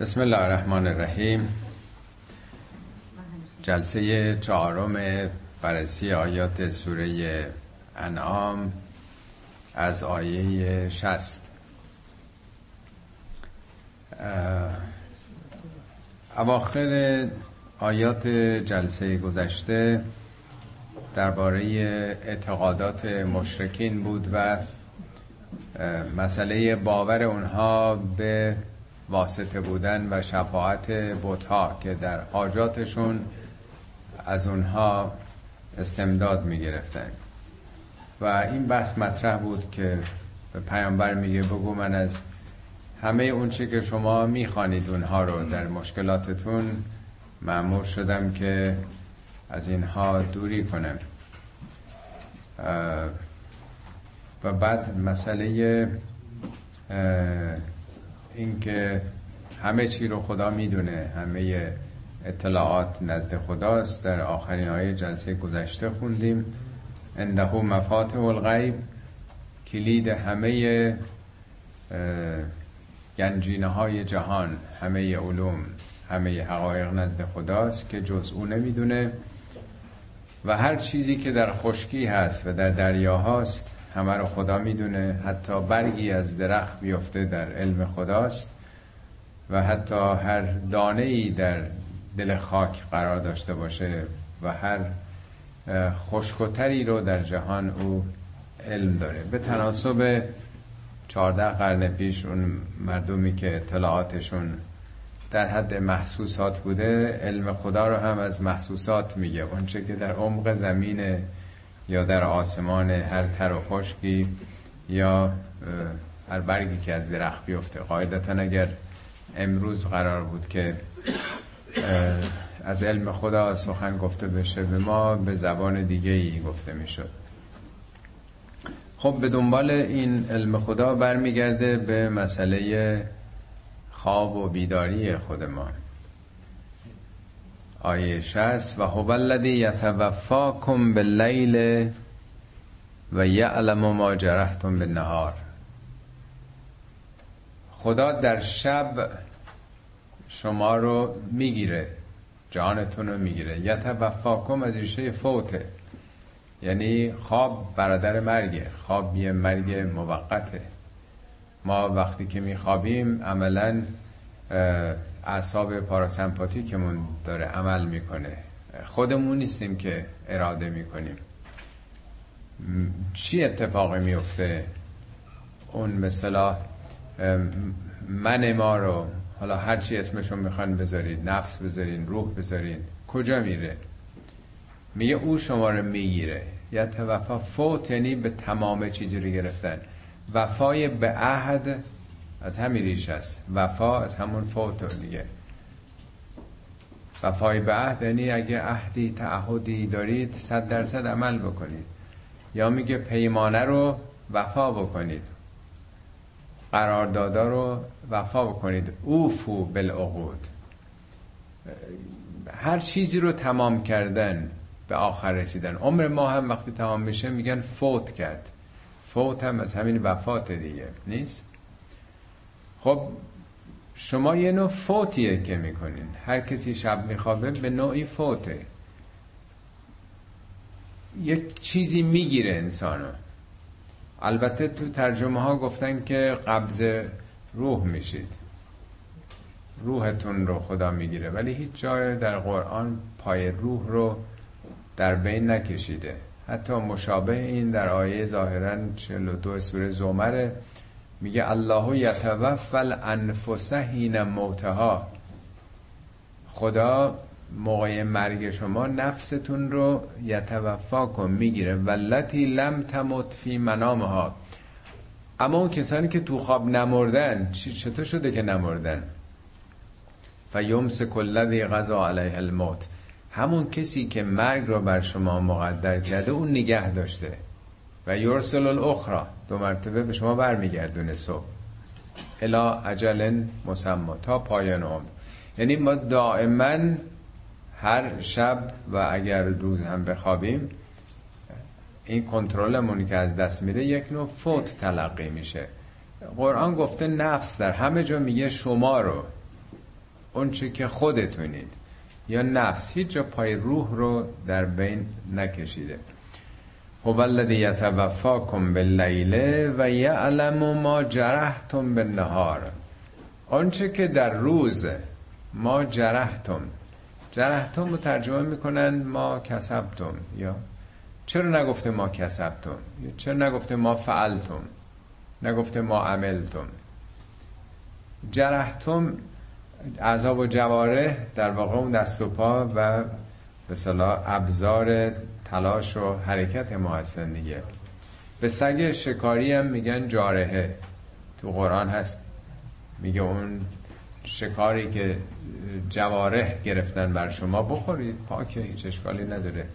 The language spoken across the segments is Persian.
بسم الله الرحمن الرحیم. جلسه چهارم بررسی آیات سوره انعام از آیه شست اواخر آیات جلسه گذشته درباره اعتقادات مشرکین بود و مسئله باور اونها به واسطه بودن و شفاعت بوتها که در حاجاتشون از اونها استمداد می گرفتن و این بحث مطرح بود که به پیامبر میگه بگو من از همه اون چی که شما می‌خوانید اونها رو در مشکلاتتون معمور شدم که از اینها دوری کنم. و بعد مسئله اینکه همه چی رو خدا می‌دونه همه اطلاعات نزد خداست. در آخرین آیه جلسه گذشته خوندیم. انده مفاتح الغیب کلید همه گنجینه های جهان همه علوم همه حقایق نزد خداست که جز او نمی‌دونه. و هر چیزی که در خشکی هست و در دریا هاست همه رو خدا می‌دونه. حتی برگی از درخت بیفته در علم خداست و حتی هر دانه ای در دل خاک قرار داشته باشه و هر خشکتری رو در جهان او علم داره. به تناسب چهارده قرن پیش اون مردمی که اطلاعاتشون در حد محسوسات بوده علم خدا رو هم از محسوسات میگه. اونچه که در عمق زمین یا در آسمان هر تر و خشکی یا هر برگی که از درخت بیفته. قاعدتا اگر امروز قرار بود که از علم خدا سخن گفته بشه به ما به زبان دیگه ای گفته می‌شد. خب به دنبال این علم خدا برمیگرده به مسئله خواب و بیداری خود ما. آیه شست و هو الذی یتوفاکم باللیل و یعلم ما جرحتم بالنهار. خدا در شب شما رو می‌گیره جانتون رو می‌گیره. یتوفاکم از ریشه فوته. یعنی خواب برادر مرگه خواب یه مرگ موقته. ما وقتی که میخوابیم عملا اعصاب پاراسمپاتیکمون داره عمل می‌کنه. خودمون نیستیم که اراده می‌کنیم. چی اتفاقی میفته؟ اون مثلا من ما رو حالا هر چی اسمشون می‌خوان بذارید نفس بذارین روح بذارین کجا میره؟ میگه او شما رو می‌گیره. یا توفا فوت یعنی به تمام چیزی رو گرفتن. وفای به عهد از همین ریش است. وفا از همون فوت دیگه. وفای به عهد یعنی اگه عهدی تعهدی دارید صد درصد عمل بکنید. یا میگه پیمانه رو وفا بکنید. قراردادا رو وفا بکنید. اوفو بالعقود. هر چیزی رو تمام کردن به آخر رسیدن. عمر ما هم وقتی تمام میشه میگن فوت کرد. فوت هم از همین وفات دیگه. نیست؟ خب شما یه نوع فوتیه که می‌کنین. هر کسی شب میخوابه به نوعی فوته. یک چیزی می‌گیره انسانو. البته تو ترجمه ها گفتن که قبض روح میشید. روحتون رو خدا می‌گیره ولی هیچ جای در قرآن پای روح رو در بین نکشیده. حتی مشابه این در آیه ظاهرا 42 سوره زمره میگه الله یتوفى الانفس حین موتها. خدا موقع مرگ شما نفستون رو یتوفا کن می‌گیره. ولتی لم تمت فی منامها. اما اون کسانی که تو خواب نمردن چطور شده که نمردن؟ فیمس کلذی غذا علیه الموت. همون کسی که مرگ رو بر شما مقدر کرده اون نگه داشته. و یرسل الاخرى دو مرتبه به شما برمیگردونه صبح. الا عجل مسمى. تا پایان عمر. یعنی ما دائما هر شب و اگر روز هم بخوابیم این کنترلمون که از دست میره یک نوع فوت تلقی میشه. قرآن گفته نفس در همه جا میگه شما رو. اونچه که خودتونید. یا نفس. هیچ جا پای روح رو در بین نکشیده. هو الذی یتوفاکم باللیل و یعلم ما جرحتم بالنهار. آنچه که در روز ما جرحتم. جرحتم رو ترجمه می‌کنن ما کسبتم. یا چرا نگفته ما کسبتم؟ یا چرا نگفته ما فعلتم؟ نگفته ما عملتم. جرحتم عذاب و جواره در واقع اون دست و پا و به صلاح ابزار تلاش و حرکت ما هستن دیگه. به سگ شکاری هم میگن جارهه تو قرآن هست. میگه اون شکاری که جواره گرفتن بر شما بخورید. پاکه هیچ اشکالی نداره.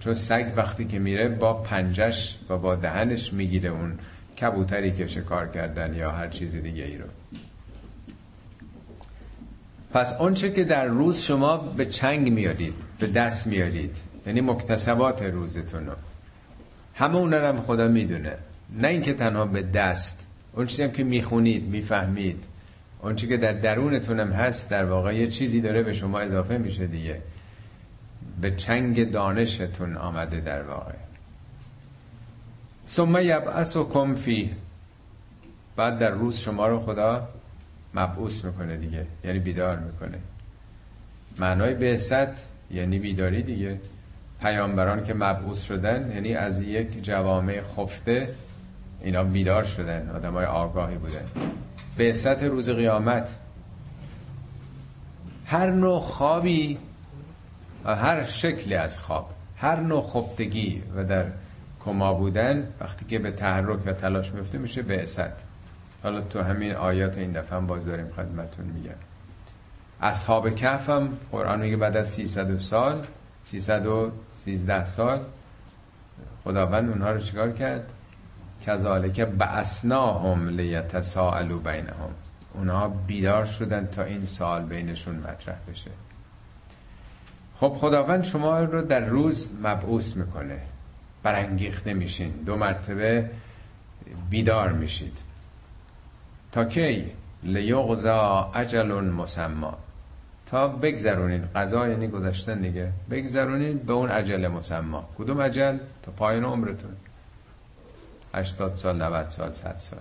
چون سگ وقتی که میره با پنجش و با دهنش می‌گیره اون کبوتری که شکار کردن یا هر چیز دیگه ای رو. پس آنچه که در روز شما به چنگ میارید به دست میارید یعنی مکتسبات روزتون رو همه اون هم خدا می‌دونه. نه اینکه تنها به دست اون چیزی هم که می‌خونید می‌فهمید. اون که در درونتون هم هست در واقع یه چیزی داره به شما اضافه میشه دیگه. به چنگ دانشتون آمده در واقع. ثم یبعث و کمفی بعد در روز شما رو خدا مبعوث می‌کنه دیگه. یعنی بیدار می‌کنه. معنای بعثت یعنی بیداری دیگه. پیامبران که مبعوث شدن یعنی از یک جوامع خفته اینا بیدار شدن آدم های آگاهی بودن. بعثت روز قیامت هر نوع خوابی هر شکلی از خواب هر نوع خفتگی و در کما بودن وقتی که به تحرک و تلاش میفته میشه بعثت حالا تو همین آیات این دفعه هم باز داریم خدمتون میگم. اصحاب کهف هم قرآن میگه بعد از 300 سال 313 سال. خداوند اونها رو چیکار کرد؟ کذالک بعثناهم لیتساءلوا بینهم. اونها بیدار شدن تا این سال بینشون مطرح بشه. خب خداوند شما رو در روز مبعوث می‌کنه. برانگیخته میشین. دو مرتبه بیدار میشید. تا کی؟ لیغزا اجل مسما. تا بگذرونید. قضا یعنی گذشتن دیگه. بگذرونید به اون عجل مسما. کدوم عجل تا پایان عمرتون. 80 سال 90 سال 100 سال.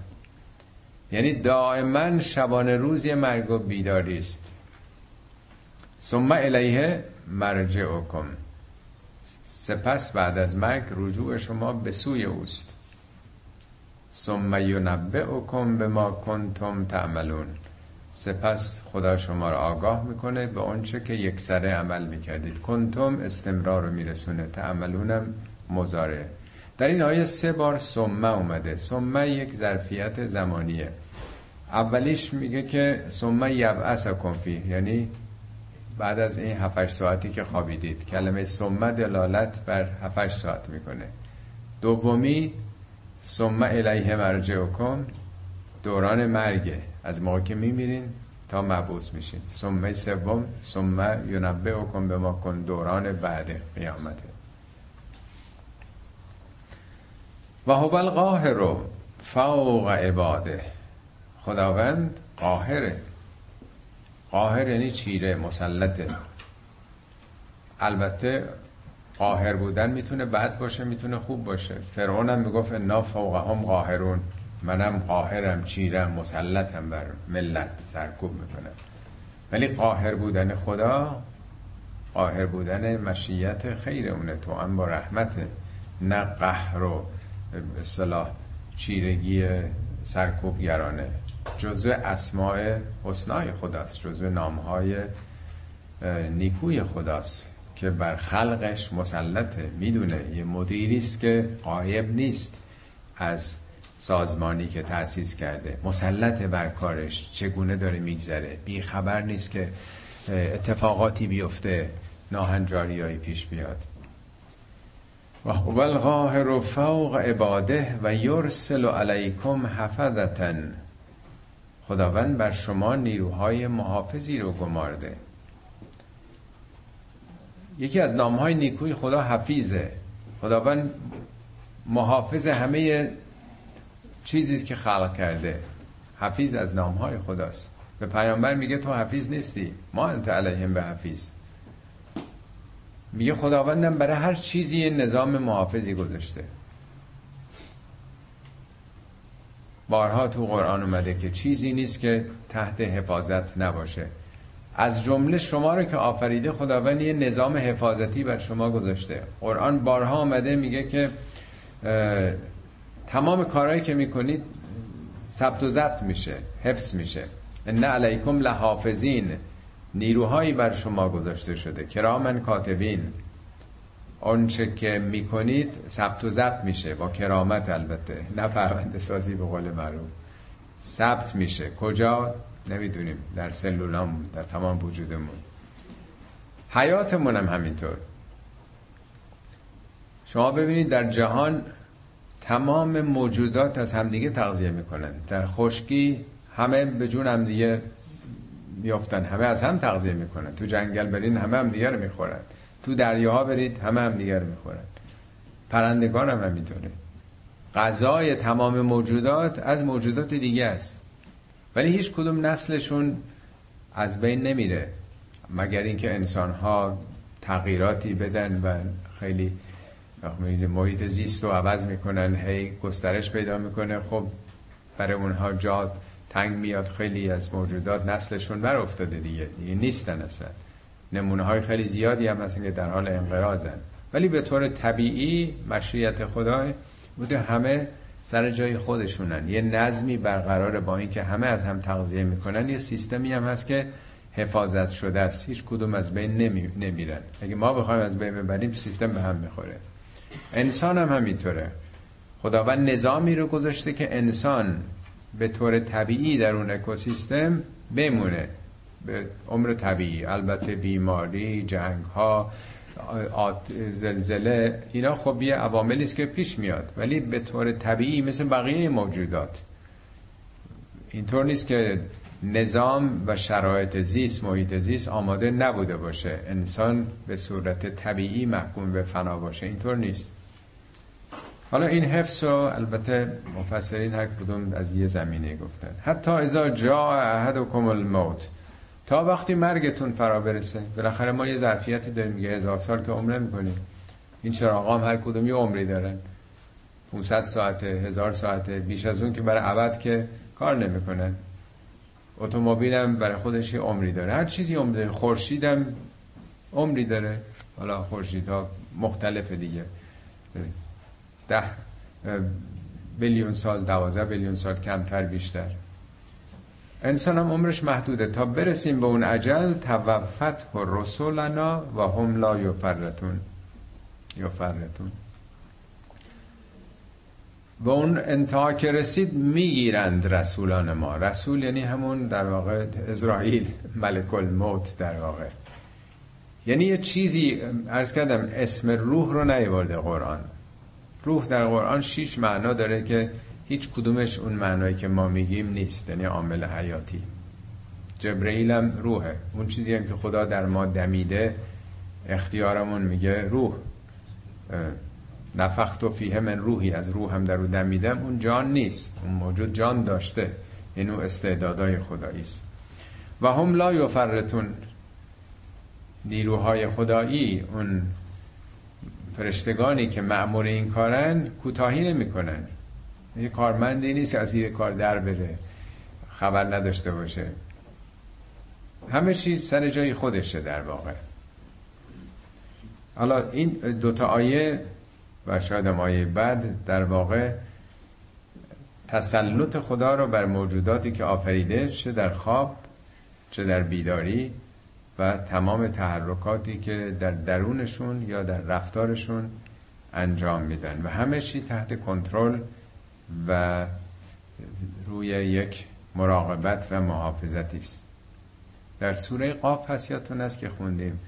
یعنی دائما شبانه روز یه مرگ و بیداری است. ثم الیه مرجعکم. سپس بعد از مرگ رجوع شما به سوی اوست. ثم ینبئکم به ما کنتم تعملون. سپس خدا شما را آگاه می‌کنه به اونچه که یک سره عمل می‌کردید. کنتم استمرار رو میرسونه. تعملونم مزاره در این آیه سه بار سمه اومده. سمه یک ظرفیت زمانیه. اولیش میگه که سمه یبعث کنفی یعنی بعد از این 7 ساعتی که خوابیدید. کلمه سمه دلالت بر 7 ساعت می‌کنه. دومی ثم الیه مرجعکم دوران مرگه از موقع که میمیرین تا مبعوث میشین. ثم سوم ثم ینبئکم به ما کن دوران بعد قیامته و هو القاهر فوق عباده. خداوند قاهره. قاهر یعنی چیره مسلطه. البته قاهر بودن می‌تونه بد باشه می‌تونه خوب باشه. فرعون هم می‌گفت انا فوقهم قاهرون. منم قاهرم چیرم مسلطم بر ملت سرکوب می‌کنم. ولی قاهر بودن خدا قاهر بودن مشیت خیر اونه. تو هم با رحمت نه قهر و اصطلاح چیرگی سرکوبگرانه. جزو اسماع حسنای خداست جزو نامهای نیکوی خداست که بر خلقش مسلطه. می‌دونه یه مدیری است که قایب نیست از سازمانی که تأسیس کرده. مسلط بر کارش چگونه داره میگذره؟ بی خبر نیست که اتفاقاتی بیفته ناهنجاریایی پیش بیاد و هو القاهر فوق عباده و یرسل علیکم حفظتن خداوند بر شما نیروهای محافظی رو گمارده. یکی از نامهای نیکوی خدا حفیظه. خداوند محافظ همه چیزی که خلق کرده. حفیظ از نامهای خداست. به پیامبر میگه تو حفیظ نیستی. ما انت علیهم به حفیظ. میگه خداوندم برای هر چیزی نظام محافظی گذاشته. بارها تو قرآن اومده که چیزی نیست که تحت حفاظت نباشه. از جمله شما رو که آفریده خداوند یه نظام حفاظتی بر شما گذاشته. قرآن بارها آمده میگه که تمام کارهایی که می‌کنید ثبت و ضبط میشه حفظ میشه. ان علیکم لحافظین. نیروهایی بر شما گذاشته شده. کرامن کاتبین. آنچه که می‌کنید ثبت و ضبط میشه. با کرامت البته. نه پرونده سازی به قول معروف. ثبت میشه. کجا؟ نمی‌دونیم. در سلولامون در تمام وجودمون. حیاتمون هم همینطور. شما ببینید در جهان تمام موجودات از همدیگه تغذیه می‌کنن. در خشکی همه به جون همدیگه میافتن. همه از هم تغذیه می‌کنن. تو جنگل برین همه هم دیگر می‌خورن. تو دریاها برید همه هم دیگر می‌خورن. پرندگان هم همینطوره. غذای تمام موجودات از موجودات دیگه است. ولی هیچ کدوم نسلشون از بین نمیره. مگر اینکه انسان ها تغییراتی بدن و خیلی محیط زیست رو عوض می‌کنن هی گسترش پیدا می‌کنه. خب برای اونها جا تنگ میاد خیلی از موجودات نسلشون بر افتاده دیگه. دیگه نیستن اصلا. نمونه های خیلی زیادی هم هستن که در حال انقراضن. ولی به طور طبیعی مشریت خدا بوده همه سر جای خودشونن. یه نظمی برقرار با اینکه همه از هم تغذیه می‌کنن. یه سیستمی هم هست که حفاظت شده است. هیچ کدوم از بین نمی... نمیرن. اگه ما بخوایم از بین ببریم سیستم به هم می‌خوره. انسان هم همینطوره. خداوند نظامی رو گذاشته که انسان به طور طبیعی در اون اکوسیستم بمونه. به عمر طبیعی البته بیماری جنگ ها زلزله اینا خب یه عواملی است که پیش میاد. ولی به طور طبیعی مثل بقیه موجودات. اینطور نیست که نظام و شرایط زیست محیط زیست آماده نبوده باشه. انسان به صورت طبیعی محکوم به فنا باشه. اینطور نیست. حالا این حفظ رو البته مفسرین هر کدوم از یه زمینه گفتن. حتی ازا جا احدکم الموت. تا وقتی مرگتون فرا برسه. بالاخره ما یه ظرفیتی داریم. میگه هزار سال که عمره می‌کنیم. این چراغام هر کدوم یه عمری دارن 500 ساعته هزار ساعته. بیش از اون که برای عبد که کار نمی‌کنن اتومبیلم برای خودش یه عمری داره. هر چیزی عمری داره. خورشیدم عمری داره. حالا خورشیدها مختلف دیگه. ده بیلیون سال دوازه بیلیون سال کمتر بیشتر. انسان هم عمرش محدوده. تا برسیم به اون عجل توفت و رسولنا و هم لا یفرتون یفرتون به اون انتها که رسید می‌گیرند رسولان ما. رسول یعنی همون در واقع اسرائیل ملک الموت در واقع. یعنی یه چیزی ارز کردم اسم روح رو نیورده قرآن. روح در قرآن شیش معنا داره که هیچ کدومش اون معنایی که ما میگیم نیست یعنی عامل حیاتی. جبرئیل هم روحه. اون چیزی هم که خدا در ما دمیده اختیارمون میگه روح. نفخت و فیه من روحی از روح هم در رو دمیدم اون جان نیست. اون موجود جان داشته. این اون استعدادای خدایی است. و هم لا یفرتون نیروهای خدایی اون فرشتگانی که معمول این کارن کوتاهی نمی‌کنن. یه کارمندی نیست از زیر کار در بره خبر نداشته باشه. همه چیز سر جای خودشه در واقع. حالا این دوتا آیه و شاید آیه بعد در واقع تسلط خدا رو بر موجوداتی که آفریده چه در خواب چه در بیداری و تمام تحرکاتی که در درونشون یا در رفتارشون انجام میدن. و همه چی تحت کنترل و روی یک مراقبت و محافظتی است. در سوره قاف هست یادتون است که خوندیم.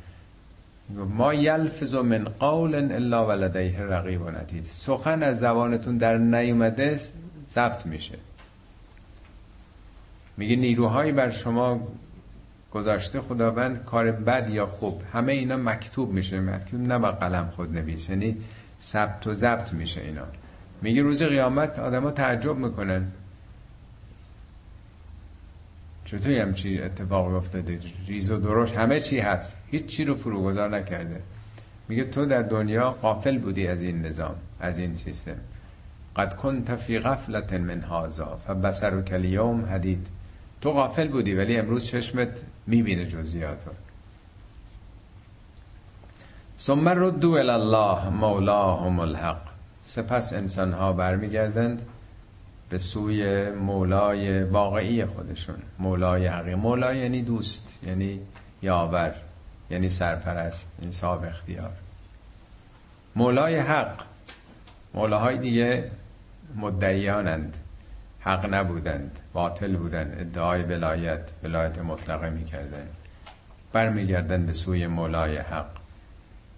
ما یلفظ من قول الا ولدیه رقیب و ندید سخن از زبانتون در نیومده ضبط میشه. میگه نیروهایی بر شما گذاشته خداوند کار بد یا خوب. همه اینا مکتوب میشه. مکتوب نه با قلم خود نویس. یعنی ثبت و ضبط میشه اینا. میگه روز قیامت آدما تعجب می‌کنن. چطوری هم چی اتفاق افتاده؟ ریز و درشت همه چی هست. هیچ چی رو فروگذار نکرده. میگه تو در دنیا قافل بودی از این نظام از این سیستم. قد کنت فی غفلت من هازا فبصر کلیوم حدید. تو غافل بودی ولی امروز چشمت می‌بینه جزیات رو ثم ردو الله مولاهم الحق. سپس انسان ها برمیگردند. به سوی مولای واقعی خودشون. مولای حقیقی. مولا یعنی دوست یعنی یاور یعنی سرپرست این صاحب اختیار. مولای حق. مولاهای دیگه مدعیانند. حق نبودند. باطل بودند. ادعای ولایت ولایت مطلقه می‌کردند. برمیگردند به سوی مولای حق.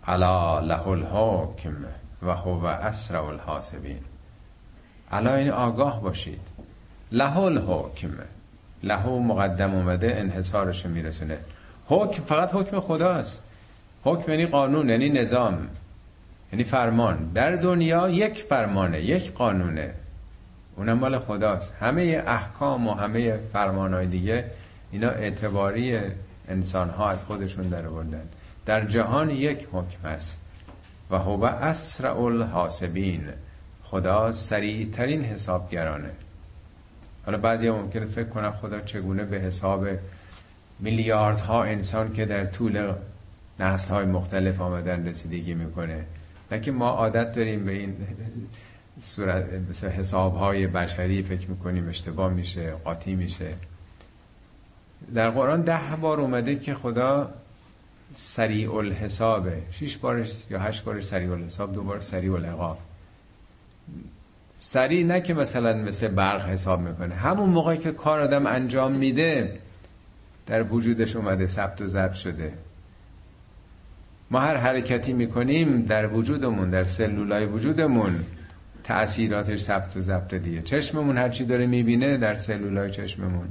علا له الحکم و هو اسرع الحاسبین. علا این آگاه باشید. له الحکم. له مقدم اومده انحصارش میرسونه. حکم فقط حکم خداست. حکم یعنی قانون یعنی نظام یعنی فرمان. در دنیا یک فرمانه یک قانونه. اونم مال خداست. همه احکام و همه فرمانهای دیگه اینا اعتباری انسان ها از خودشون در بردن در جهان یک حکم است. و هو اسرع الحاسبین. خدا سریع ترین حسابگرانه. حالا بعضی ممکنه فکر کنن خدا چگونه به حساب میلیاردها انسان که در طول نسل های مختلف آمدن رسیدگی می‌کنه. لکه ما عادت داریم به این صورت حساب های بشری فکر می‌کنیم اشتباه میشه قاطی میشه. در قرآن ده بار اومده که خدا سریع الحسابه شیش بارش یا هشت بارش سریع الحساب دو بار سریع العقاب سریع نه که مثلا مثل برق حساب می‌کنه. همون موقعی که کار آدم انجام میده در وجودش اومده ثبت و ضبط شده. ما هر حرکتی می‌کنیم در وجودمون در سلولای وجودمون تأثیراتش ثبت و ضبط دیگه. چشممون هر چی داره می‌بینه در سلولای چشممون.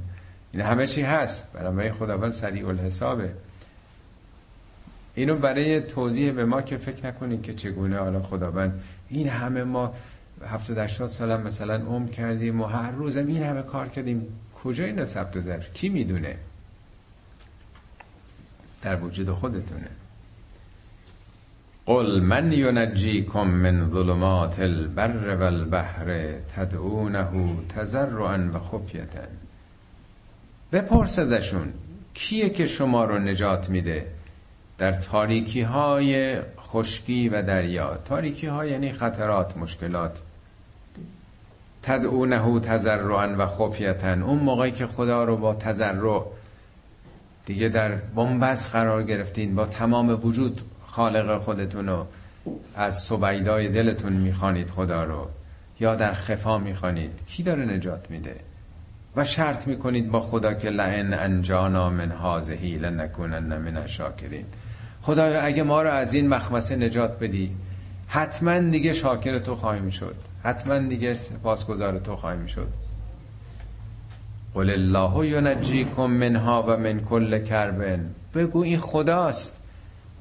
این همه چی هست. برای خداوند سریع الحسابه. اینو برای توضیح به ما که فکر نکنیم که چگونه حالا خداوند این همه ما 70 80 سال مثلا عمر کردیم و هر روزم این همه کار کردیم. کجا این ثبت و کی می‌دونه؟ در وجود خودتونه. قل من ینجیکم من ظلمات البر والبحر تدعونه تزرعا و خفیتا. بپرس ازشون کیه که شما رو نجات میده؟ در تاریکی های خشکی و دریا. تاریکی ها یعنی خطرات مشکلات. تدعونه تزرعا و خفیتا. اون موقعی که خدا رو با تزرع دیگه در بنبست قرار گرفتین با تمام وجود خالق خودتون رو از سبیدای دلتون می‌خوانید خدا رو یا در خفا می‌خوانید. کی داره نجات میده؟ و شرط می‌کنید با خدا که لعن انجانا من هازهی لنکنن من الشاکرین خدایا اگه ما رو از این مخمسه نجات بدی حتما دیگه شاکر تو خواهیم شد. حتما دیگه سپاسگزار تو خواهیم شد. قل الله ینجیکم منها و من کل کربن. بگو این خداست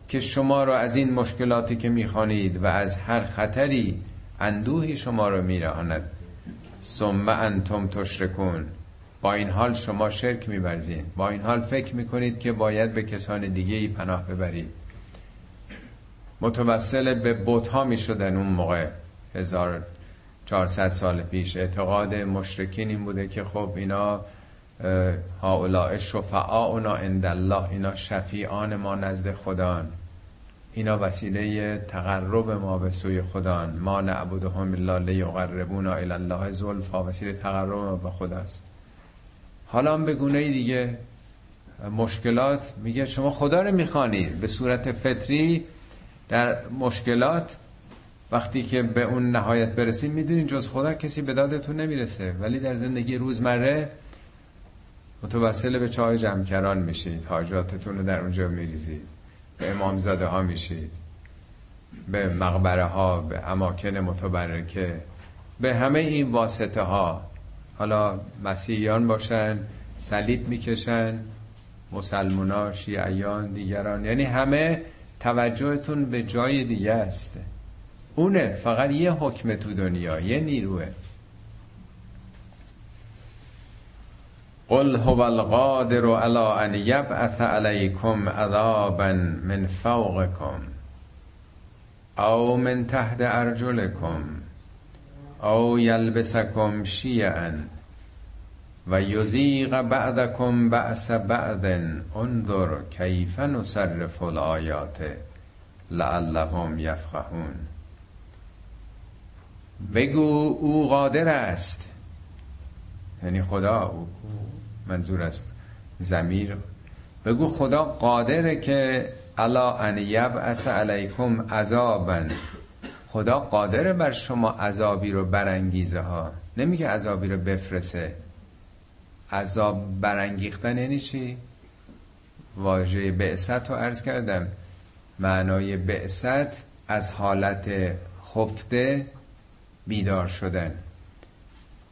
که شما رو از این مشکلاتی که می‌خوانید و از هر خطری اندوهی شما رو میرهاند. ثم انتم تشرکون. با این حال شما شرک میبرزین با این حال فکر می‌کنید که باید به کسان دیگه ای پناه ببرید. متوسل به بوت ها می‌شدن اون موقع. 1400 سال پیش. اعتقاد مشرکین این بوده که خب اینا هاولاء شفعاؤنا عند الله اینا شفیعان ما نزد خدان اینا وسیله تقرب ما به سوی خدان ما نعبدهم الا لیقربونا الی الله زلفا. وسیله تقرب ما به خداست حالا هم به گونه دیگه مشکلات میگه شما خدا رو می‌خوانید به صورت فطری در مشکلات وقتی که به اون نهایت برسید می‌دونید جز خدا کسی به دادتون نمی‌رسه. ولی در زندگی روزمره متوسل به چای جمکران میشید. حاجاتتون رو در اونجا میریزید. به امامزاده ها میشید. به مقبره ها به اماکن متبرکه. به همه این واسطه ها حالا مسیحیان باشن صلیب می‌کشن مسلمونا شیعیان دیگران. یعنی همه توجهتون به جای دیگه است. اونه فقط یه حکم تو دنیا یه نیروه. قل هو القادر على ان یبعث علیکم عذابا من فوقکم او من تحت ارجلکم او یلبسکم شیعا و یزیق بعدکم بعث بعد انظر کیف نصرف الآیات لعلهم یفقهون. بگو او قادر است. یعنی خدا او منظور از زمیر بگو خدا قادره که الا ان یبعث علیکم عذابا. خدا قادره بر شما عذابی رو برانگیزه ها. نمیگه عذابی رو بفرسه عذاب برانگیختن یعنی چی؟ واژه بعثت رو عرض کردم. معنای بعثت از حالت خفته بیدار شدن.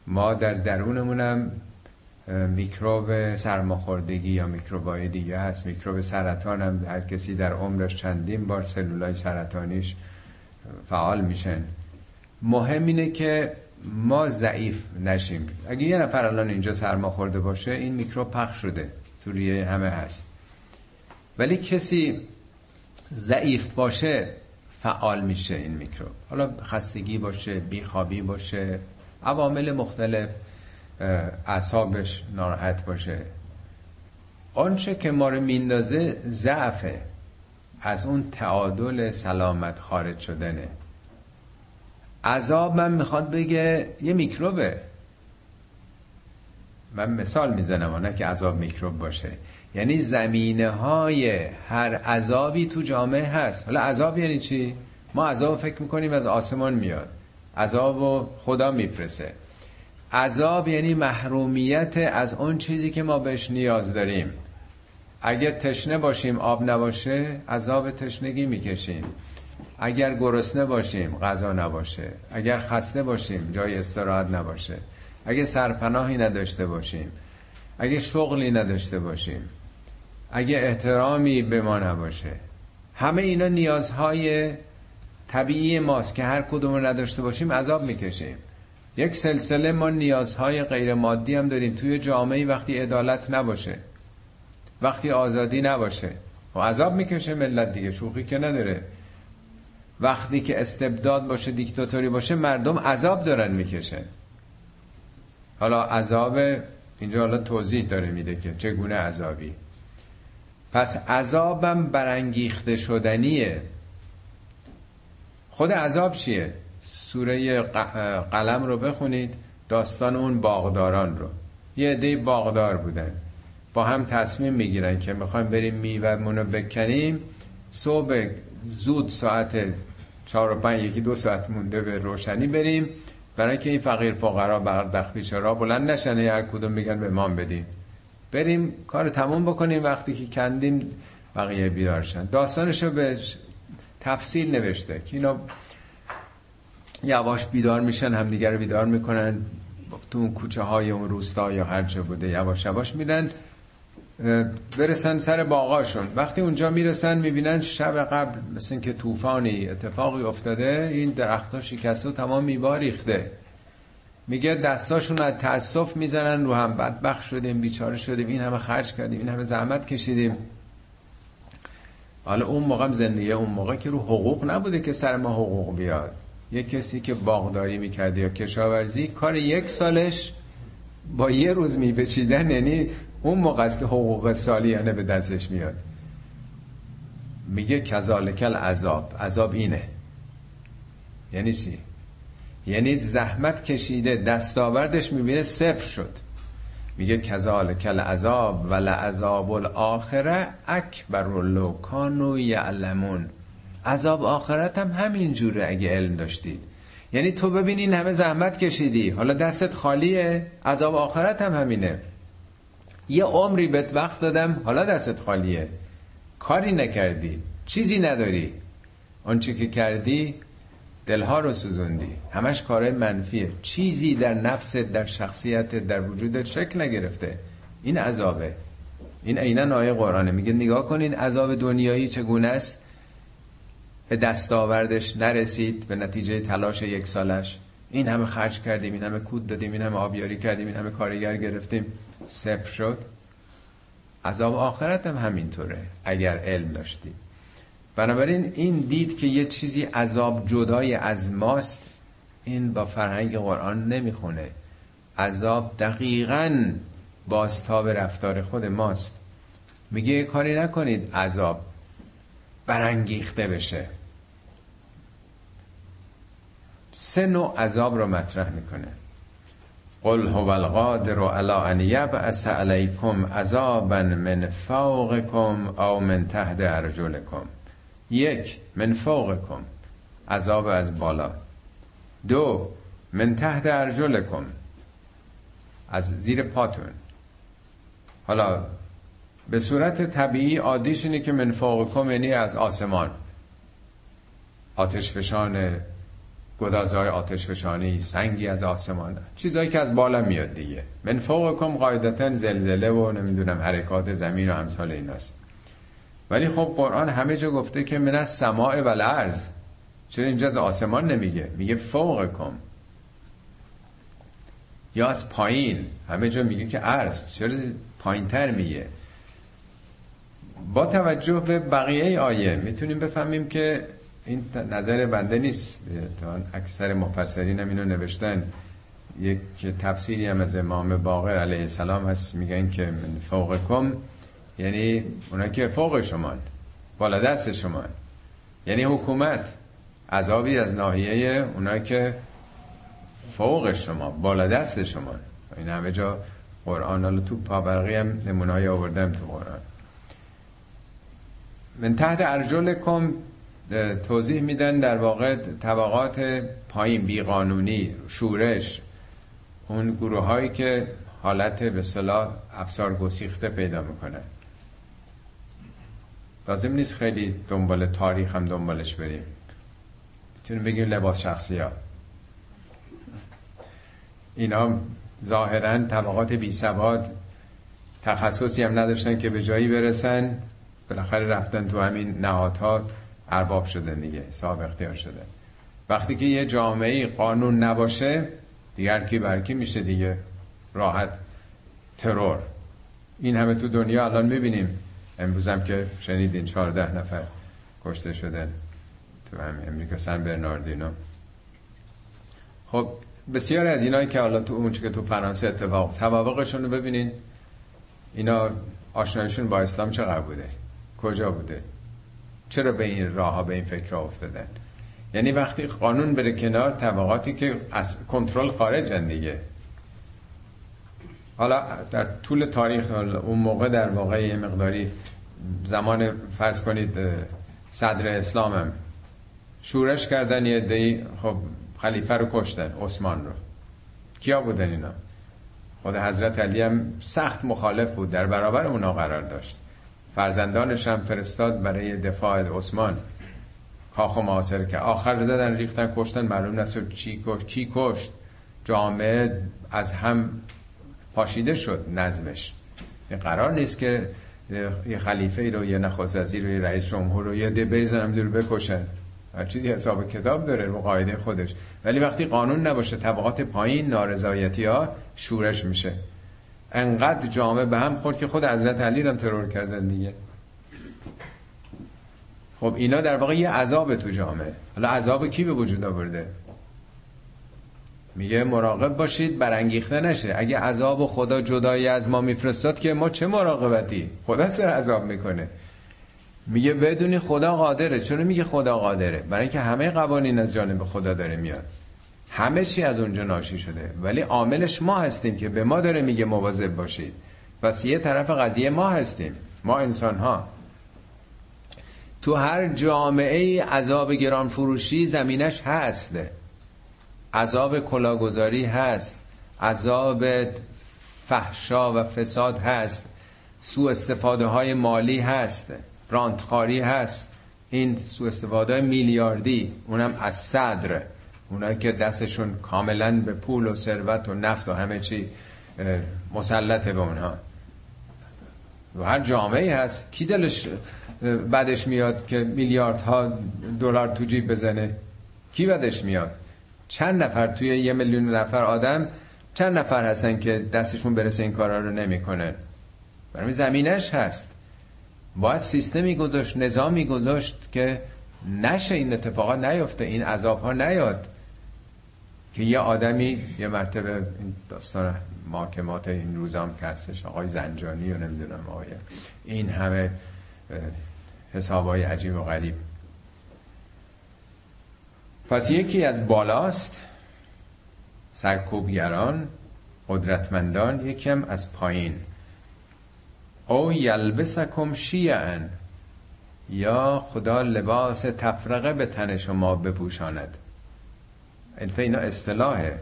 ما در درونمونم میکروب سرماخوردگی یا میکروبای دیگه هست. میکروب سرطان هم هر کسی در عمرش چندین بار سلولای سرطانیش فعال میشن. مهم اینه که ما ضعیف نشیم. اگه یه نفر الان اینجا سرماخورده باشه این میکروب پخش شده. تو ریه همه هست. ولی کسی ضعیف باشه فعال میشه این میکروب حالا خستگی باشه بیخوابی باشه عوامل مختلف اعصابش ناراحت باشه. آنچه که ما رو میندازه ضعفه. از اون تعادل سلامت خارج شدنه. عذاب من می‌خواد بگه یه میکروبه. من مثال می‌زنم نه که عذاب میکروب باشه. یعنی زمینه های هر عذابی تو جامعه هست. حالا عذاب یعنی چی؟ ما عذاب فکر می‌کنیم از آسمان میاد. عذاب و خدا میفرسه عذاب یعنی محرومیت از اون چیزی که ما بهش نیاز داریم. اگه تشنه باشیم آب نباشه عذاب تشنگی می‌کشیم. اگر گرسنه باشیم غذا نباشه. اگر خسته باشیم جای استراحت نباشه. اگه سرپناهی نداشته باشیم اگه شغلی نداشته باشیم اگه احترامی به ما نباشه. همه اینا نیازهای طبیعی ماست که هر کدوم نداشته باشیم عذاب می‌کشیم. یک سلسله ما نیازهای غیر مادی هم داریم. توی جامعه وقتی عدالت نباشه وقتی آزادی نباشه و عذاب می‌کشه ملت دیگه شوخی که نداره. وقتی که استبداد باشه دیکتاتوری باشه مردم عذاب دارن می‌کشن. حالا عذاب اینجا حالا توضیح داره میده که چگونه عذابی. پس عذابم برانگیخته شدنیه. خود عذاب چیه؟ سوره قلم رو بخونید داستان اون باغداران رو. یه عده باغدار بودن. با هم تصمیم می‌گیرن که می‌خوایم بریم میوه رو بکنیم. صبح زود ساعت چهار و پنج یکی دو ساعت مونده به روشنی بریم. برای که این فقیر فقرا بغدخ بیچارا بلند نشنه هر کدوم میگن به مام بدیم بریم کار تموم بکنیم وقتی که کندیم بقیه بیدارشن داستانشو به تفصیل نوشته که اینا یواش بیدار میشن همدیگر رو بیدار می‌کنن. تو اون کوچه های اون روستا یا هر چه بوده یواش یواش میرن برسن سر باغاشون. وقتی اونجا می‌رسن می‌بینن شب قبل مثل که طوفانی اتفاقی افتاده این درختها شکسته و تمام میوه ریخته. میگه دستاشون از تاسف می‌زنن رو هم بدبخت شدیم بیچاره شدیم این همه خرج کردیم این همه زحمت کشیدیم. حالا اون موقع زندگی اون موقع که رو حقوق نبوده که سر ما حقوق بیاد. یه کسی که باغداری می‌کرده یا کشاورزی کار یک سالش با یه روز میبچیدن یعنی اون موقع است که حقوق سالیانه به دستش میاد. میگه کذالکل عذاب عذاب اینه. یعنی چی؟ یعنی زحمت کشیده دستاوردش می‌بینه صفر شد. میگه کذالکل عذاب و لعذاب الاخره اکبر لو کانو یعلمون. عذاب آخرت هم همین جوره اگه علم داشتید. یعنی تو ببین این همه زحمت کشیدی. حالا دستت خالیه عذاب آخرت هم همینه. یه عمری بهت وقت دادم حالا دستت خالیه. کاری نکردی چیزی نداری. آنچه که کردی دلها رو سوزوندی. همش کارهای منفیه. چیزی در نفست در شخصیت در وجودت شکل نگرفته. این عذابه. این عینا آیه قرآنه. میگه نگاه کنین عذاب دنیایی چگونه است. به دستاوردش نرسید. به نتیجه تلاش یک سالش. این همه خرج کردیم این همه کود دادیم این همه آبیاری کردیم این همه کارگر گرفتیم. صفر شد. عذاب آخرت هم همینطوره. اگر علم داشتیم. بنابراین این دید که یه چیزی عذاب جدای از ماست این با فرهنگ قرآن نمی‌خونه. عذاب دقیقا باستاب رفتار خود ماست. میگه کاری نکنید عذاب برانگیخته بشه. سه نوع عذاب رو مطرح می‌کنه. قل هو القادر على ان یبعث علیکم عذابا من فوقکم او من تحت ارجلکم. یک من فوقکم عذاب از بالا. دو من تحت ارجلکم از زیر پاتون. حالا به صورت طبیعی عادیش اینه که من فوقکم یعنی از آسمان. آتش فشان گدازهای آتش فشانی سنگی از آسمان. چیزهایی که از بالا میاد دیگه. من فوقکم قاعدتا زلزله و نمی‌دونم حرکات زمین و امثال ایناست. ولی خب قرآن همه جا گفته که من از سماع و الارض چرا اینجا از آسمان نمیگه؟ میگه فوقکم. یا از پایین. همه جا میگه که عرض. چرا پایین تر میگه؟ با توجه به بقیه آیه می‌تونیم بفهمیم که این نظر بنده نیست. تا اکثر مفسرین هم اینو نوشتن. یک تفسیری هم از امام باقر علیه السلام هست. میگن که من فوقکم. یعنی اونا که فوق شما بالا دست شما یعنی حکومت عذابی از ناحیه اونا که فوق شما بالا دست شما این همه جا قرآن حالا تو پابرقی هم نمونه آوردم تو قرآن. من تحت ارجلکم توضیح میدن در واقع طبقات پایین بیقانونی شورش اون گروه هایی که حالت به صلاح افسار گسیخته پیدا می‌کنن. لازم نیست خیلی دنبال تاریخ هم دنبالش بریم. می‌تونیم بگیم لباس شخصی ها. اینا ظاهرا طبقات بی سواد تخصصی هم نداشتن که به جایی برسن. بالاخره رفتن تو همین نهادها ارباب شدن دیگه صاحب اختیار شدن. وقتی که یه جامعه قانون نباشه دیگر کی برکی میشه دیگه؟ راحت ترور. این همه تو دنیا الان می‌بینیم. امروز هم که شنیدین چهارده نفر کشته شدن تو همین امریکا سن برناردینو. خب بسیار از اینایی که حالا تو اون که تو فرانسه اتفاق توابقشون رو ببینین. اینا آشنایشون با اسلام چقدر بوده؟ کجا بوده؟ چرا به این راه ها به این فکر افتادن؟ یعنی وقتی قانون بره کنار طبقاتی که از کنترل خارجن دیگه. حالا در طول تاریخ اون موقع در واقع یه مقداری زمان فرض کنید صدر اسلام هم شورش کردن یه دی خب خلیفه رو کشتن عثمان رو. کیا بودن اینا؟ خود حضرت علی هم سخت مخالف بود در برابر اونا قرار داشت. فرزندانش هم فرستاد برای دفاع از عثمان. کاخ و معاصر که آخر دادن ریختن کشتن. معلوم نست چی کشت کی کشت. جامعه از هم پاشیده شد نظمش. قرار نیست که یه خلیفه ای رو یه نخست وزیر رو یه رئیس جمهور رو یه ده بریزن دور بکشن. هر چیزی حساب کتاب داره رو قاعده خودش. ولی وقتی قانون نباشه طبقات پایین نارضایتی ها شورش میشه. انقدر جامعه به هم خورد که خود حضرت علی رو ترور کردن دیگه. خب اینا در واقع یه عذاب تو جامعه. حالا عذاب کی به وجود آورده؟ میگه مراقب باشید برانگیخته نشه. اگه عذاب خدا جدایی از ما میفرستاد که ما چه مراقبتی؟ خدا سر عذاب می‌کنه. میگه بدونی خدا قادره. چون میگه خدا قادره؟ برای اینکه همه قوانین از جانب خدا داره میاد. همه چی از اونجا ناشی شده. ولی عاملش ما هستیم که به ما داره میگه مواظب باشید. پس یه طرف قضیه ما هستیم. ما انسان ها تو هر جامعه عذاب گران فروشی زمینش هست عذاب کلاگذاری هست عذاب فحشا و فساد هست سوء استفاده های مالی هست رانتخاری هست. این سوء استفاده میلیاردی اونم از صدر. اونایی که دستشون کاملا به پول و ثروت و نفت و همه چی مسلطه به اونها. و هر جامعه هست. کی دلش بعدش میاد که میلیاردها دلار تو جیب بزنه؟ کی بعدش میاد؟ چند نفر توی یه میلیون نفر آدم چند نفر هستن که دستشون برسه این کارا رو نمی‌کنن. برای زمینش هست. باید سیستمی گذاشت نظامی گذاشت که نشه این اتفاقات نیفته این عذاب ها نیاد. که یه آدمی یه مرتبه این داستان محاکمات این روزام که هستش آقای زنجانی و نمی‌دونم آقای این همه حسابای عجیب و غریب. پس یکی از بالاست سرکوبگران قدرتمندان یکم از پایین. او یلبسکم شیعن یا خدا لباس تفرقه به تن شما بپوشاند. البته اینا اصطلاحه.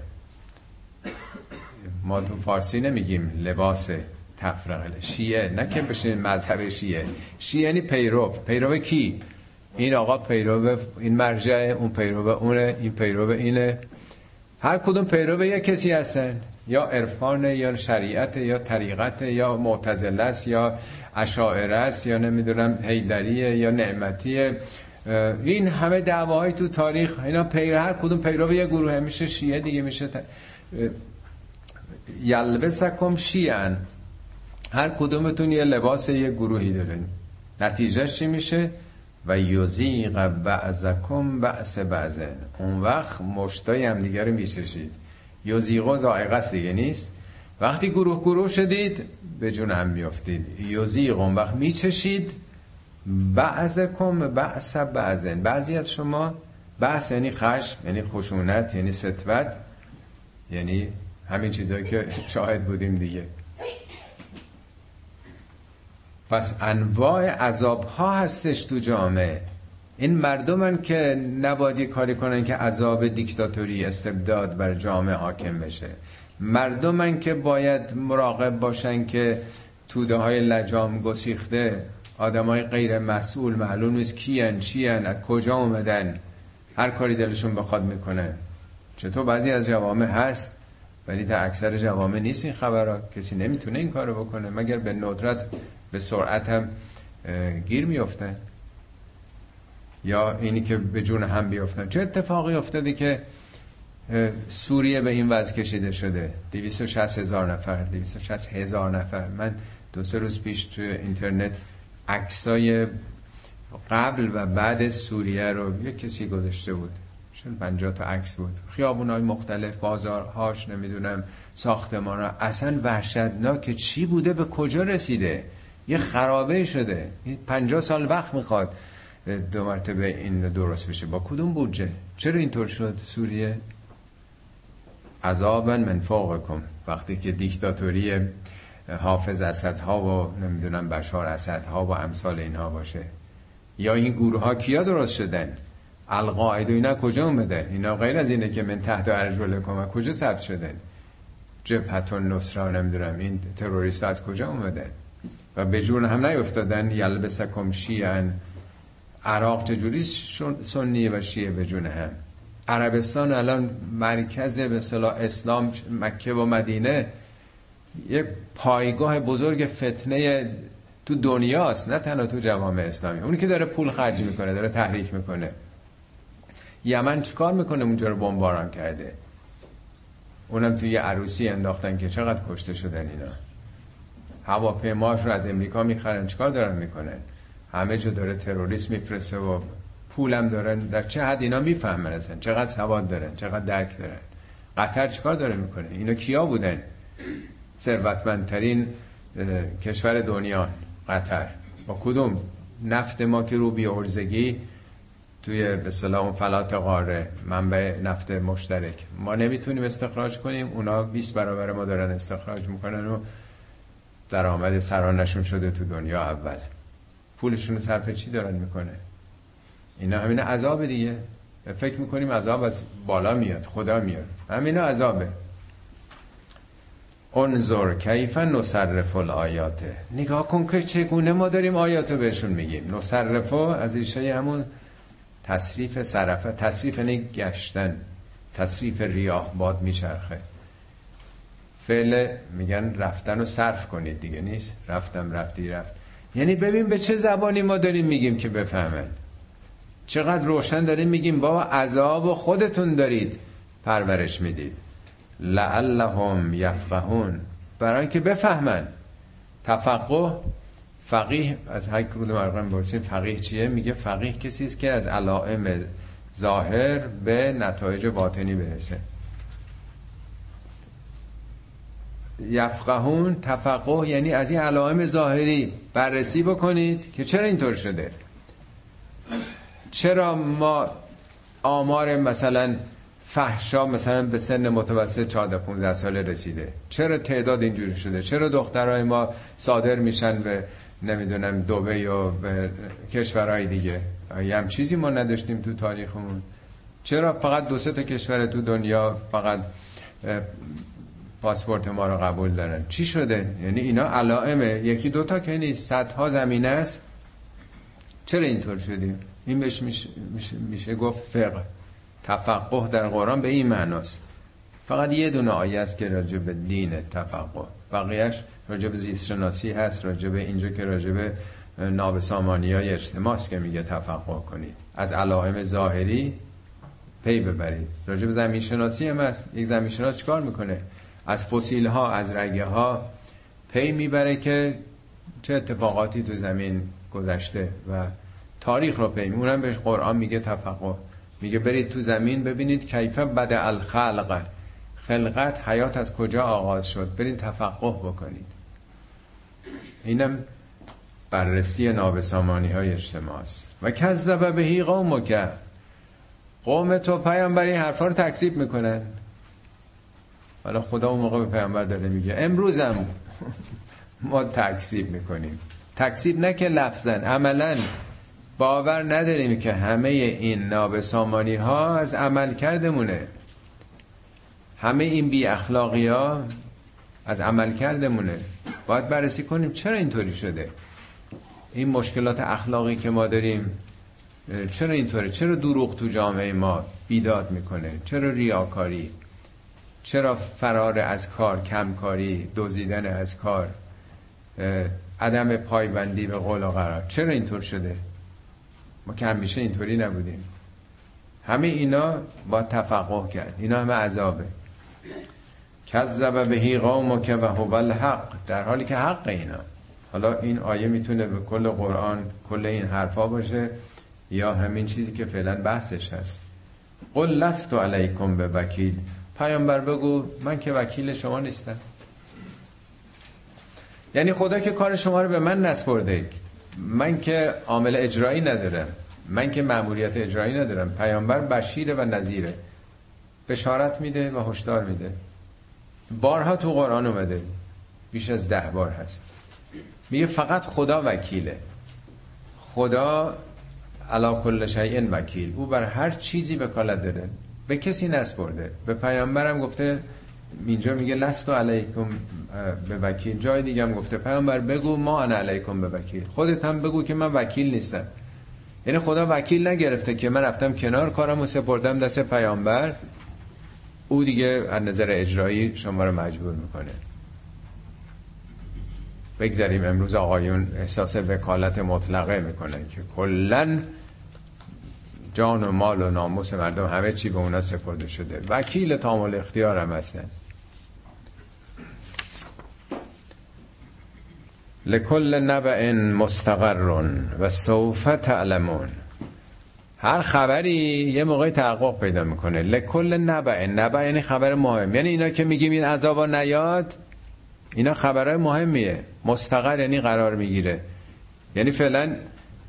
ما تو فارسی نمیگیم لباس تفرقه. شیعه نه که بشه مذهب شیعه. شیعه یعنی پیرو. پیرو کی؟ این آقا پیرو این مرجع اون پیرو اونه این پیرو اینه. هر کدوم پیرو یه کسی هستن. یا عرفان یا شریعت یا طریقت یا معتزله است یا اشاعره است یا نمی‌دونم حیدریه یا نعمتیه این همه دعواهای تو تاریخ اینا پیر هر کدوم پیرو یه گروه میشه شیعه دیگه میشه ت... یلبسکم شیعن. هر کدومتون یه لباس یه گروهی دارین. نتیجهش چی میشه؟ و یوزیق بعضکم بعض بعضن اون وقت مشتای هم دیگه رو میچشید یوزیق زائقه است دیگه نیست. وقتی گروه گروه شدید به جون هم میافتید. یوزیق اون وقت میچشید بعضکم بعض بعضن بعضی از شما بحث یعنی خشم یعنی خشونت یعنی ستوت یعنی همین چیزهایی که شاهد بودیم دیگه. پس انواع عذاب ها هستش تو جامعه. این مردمن که نباید کاری کنن که عذاب دیکتاتوری استبداد بر جامعه حاکم بشه. مردمن که باید مراقب باشن که توده های لجام گسیخته آدمای غیر مسئول معلوم نیست کیان چیان از کجا اومدن. هر کاری دلشون بخواد می‌کنن. چطور بعضی از جوامع هست ولی در اکثر جوامع نیست این خبرها. کسی نمی‌تونه این کارو بکنه. مگر به ندرت به سرعت هم گیر میفتن یا اینی که به جون هم بیفتن چه اتفاقی افتاده که سوریه به این وضع کشیده شده؟ 260 هزار نفر 260 هزار نفر. من دو سه روز پیش تو اینترنت عکسای قبل و بعد سوریه رو یک کسی گذاشته بود. چون 50 تا عکس بود. خیابون های مختلف بازارهاش نمی‌دونم ساختمان ها اصلا وحشتناک. چی بوده؟ به کجا رسیده؟ یه خرابه شده. 50 سال وقت می‌خواد دو مرتبه این درست بشه. با کدوم بودجه؟ چرا اینطور شد سوریه؟ عذابا من فوقکم. وقتی که دیکتاتوری حافظ اسد ها و نمی‌دونم بشار اسد ها و امثال اینها باشه. یا این گروه ها کیا درست شدن؟ القاعده اینا کجا اومدن؟ اینا غیر از اینه که من تحت ارجل کمک کجا ثبت شدن؟ جبهت نصره نمی‌دونم. این تروریست از کجا اومدن؟ و به جون هم نیفتادن یلبسکم شیعن. عراق چجوری سنی و شیعه به جون هم؟ عربستان الان مرکز به صلاح اسلام مکه و مدینه یه پایگاه بزرگ فتنه تو دنیاست نه تنها تو جوامع اسلامی. اونی که داره پول خرج می‌کنه داره تحریک می‌کنه. یمن چیکار می‌کنه؟ اونجا رو بمباران کرده. اونم توی یه عروسی انداختن که چقدر کشته شدن اینا. هواپیماش رو از امریکا می‌خرن. چیکار دارن می‌کنن؟ همه جا داره تروریسم میفرسته و پولم دارن. در چه حد اینا می‌فهمن اصلا؟ چقدر سواد دارن؟ چقدر درک دارن؟ قطر چیکار داره می‌کنه؟ اینا کیا بودن؟ ثروتمندترین کشور دنیا قطر. با کدوم؟ نفت ما که رو بیارزگی توی به صلاح اون فلات قاره منبع نفت مشترک. ما نمی‌تونیم استخراج کنیم. اونا 20 برابر ما دارن استخراج می‌کنن و درآمد سرانشون شده تو دنیا اول. پولشون صرف چی دارن می‌کنه؟ اینا همین عذاب دیگه. فکر می‌کنیم عذاب از بالا میاد خدا میاد. همینا عذابه. انظر کیف نصرف الآیاته نگاه کن که چگونه ما داریم آیاتو بهشون میگیم. نصرف از ریشه همون تصریف صرفه تصریف نه گشتن. تصریف ریاه باد میچرخه. فعل میگن رفتن و صرف کنید دیگه نیست؟ رفتم رفتی رفت. یعنی ببین به چه زبانی ما داریم میگیم که بفهمن. چقدر روشن داریم میگیم بابا عذاب و خودتون دارید پرورش می‌دید. لعلهم یفقهون. برای که بفهمن. تفقه فقیه از هر کدوم مرقم برسیم فقیه چیه؟ میگه فقیه کسی است که از علائم ظاهر به نتایج باطنی برسه. یفقهون تفقه یعنی از این علائم ظاهری بررسی بکنید که چرا اینطور شده؟ چرا ما آمار مثلا فحشا مثلا به سن متوسط 14 15 ساله رسیده؟ چرا تعداد اینجوری شده؟ چرا دخترای ما صادر میشن به نمی‌دونم دوبه یا به کشورهای دیگه؟ یه هم چیزی ما نداشتیم تو تاریخمون. چرا فقط دو سه تا کشور تو دنیا فقط پاسپورت ما رو قبول دارن. چی شده؟ یعنی اینا علائمه. یکی دوتا که نیست صدها زمینه است. چرا اینطور شدیم این میشه, میشه, میشه گفت فقه. تفقه در قرآن به این معناست. فقط یه دونه آیه است که راجع به دین تفقه. بقیهش راجع به زیستشناسی هست راجع به اینجا که راجع به نابسامانی های اجتماعی که میگه تفقه کنید. از علائم ظاهری پی ببرید. راجع به زمین شناسی هم هست. یک زمین شناس چکار می‌کنه؟ از فسیل ها از رگه ها پی می‌بره که چه اتفاقاتی تو زمین گذشته و تاریخ رو پی اونم بهش قرآن میگه تفقه. میگه برید تو زمین ببینید کیفه بد الخلق. خلقت حیات از کجا آغاز شد. برید تفقه بکنید. اینم بررسی نابسامانی های اجتماع است. و کذب بهی قوم که قوم تو پیامبر این حرفا رو تکذیب می‌کنن. حالا خدا اون موقع به پیامبر داره میگه. امروزم ما تکذیب می‌کنیم. تکذیب نه که لفظا عملا. باور نداریم که همه این نابسامانی ها از عمل کردمونه. همه این بی اخلاقی ها از عمل کردمونه. باید بررسی کنیم چرا اینطوری شده. این مشکلات اخلاقی که ما داریم چرا اینطوره؟ چرا دروغ تو جامعه ما بیداد می‌کنه؟ چرا ریاکاری؟ چرا فرار از کار کمکاری دزدیدن از کار عدم پایبندی به قول و قرار چرا اینطور شده؟ ما که همیشه اینطوری نبودیم. همه اینا با تفقه کرد. اینا همه عذابه. کذب بهی قوم که و هو الحق. در حالی که حق اینا. حالا این آیه می‌تونه به کل قرآن کل این حرفا باشه یا همین چیزی که فعلا بحثش هست. قل لست علیکم به وکیل پیامبر بگو من که وکیل شما نیستم. یعنی خدا که کار شما رو به من نسپرده من که عامل اجرایی ندارم. من که مأموریت اجرایی ندارم. پیامبر بشیره و نظیره بشارت میده و هشدار میده. بارها تو قرآن اومده. بیش از ده بار هست. میگه فقط خدا وکیله. خدا علا کل شیء وکیل. او بر هر چیزی وکالت داره. به کسی نسپرده. به پیامبرم گفته اینجا میگه لست علیکم به وکیل. جای دیگه هم گفته پیامبر بگو ما انا علیکم به وکیل. خودت هم بگو که من وکیل نیستم. یعنی خدا وکیل نگرفته که من رفتم کنار کارم و سپردم دست پیامبر. او دیگه از نظر اجرایی شما رو مجبور می‌کنه. بگذاریم امروز آقایون احساس وکالت مطلقه می‌کنن که کلا جان و مال و ناموس مردم همه چی به اونا سپرده شده. وکیل تامل اختیار هم هستن. لکل نبع مستقر و سوف تعلمون. هر خبری یه موقع تحقق پیدا می‌کنه. لکل نبع نبع یعنی خبر مهم. یعنی اینا که میگیم این عذابا نیاد اینا خبرهای مهمیه. مستقر یعنی قرار می‌گیره. یعنی فعلا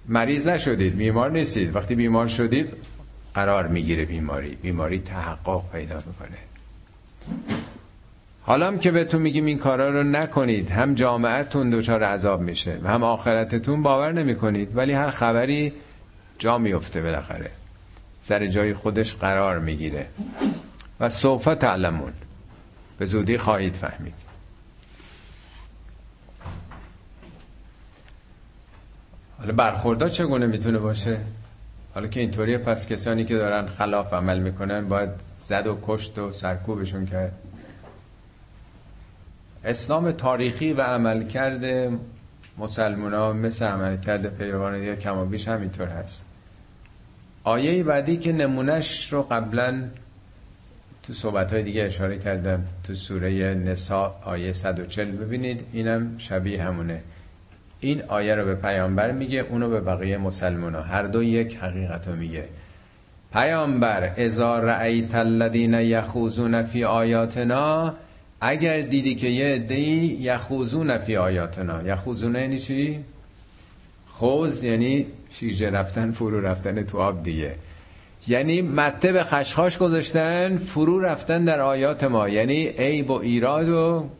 مریض نشدید بیمار نیستید. وقتی بیمار شدید قرار می‌گیره بیماری. بیماری تحقق پیدا می‌کنه. حالا هم که بهتون میگیم این کارا رو نکنید هم جامعتون دچار عذاب میشه و هم آخرتتون باور نمی‌کنید ولی هر خبری جا میفته بالاخره. سر جای خودش قرار می‌گیره. و سوف تعلمون. به زودی خواهید فهمید. حالا برخوردا چگونه می‌تونه باشه؟ حالا که اینطوریه پس کسانی که دارن خلاف عمل می‌کنن باید زد و کشت و سرکوبشون کرد. اسلام تاریخی و عمل کرده مسلمان ها مثل عمل کرده پیروان دیگه کما بیش همینطور هست. آیه بعدی که نمونش رو قبلا تو صحبت های دیگه اشاره کردم تو سوره نسا آیه 140 ببینید اینم شبیه همونه. این آیه رو به پیامبر میگه اونو به بقیه مسلمان ها. هر دو یک حقیقت رو میگه. پیامبر ازا رأیت الذین یخوزون فی آیاتنا؟ اگر دیدی که یه عده‌ای یخوزون فی آیاتنا. یخوزون یعنی چی؟ خوز یعنی شیجه رفتن فرو رفتن تو آب دیگه. یعنی مته به خشخاش گذاشتن فرو رفتن در آیات ما. یعنی عیب و ایراد و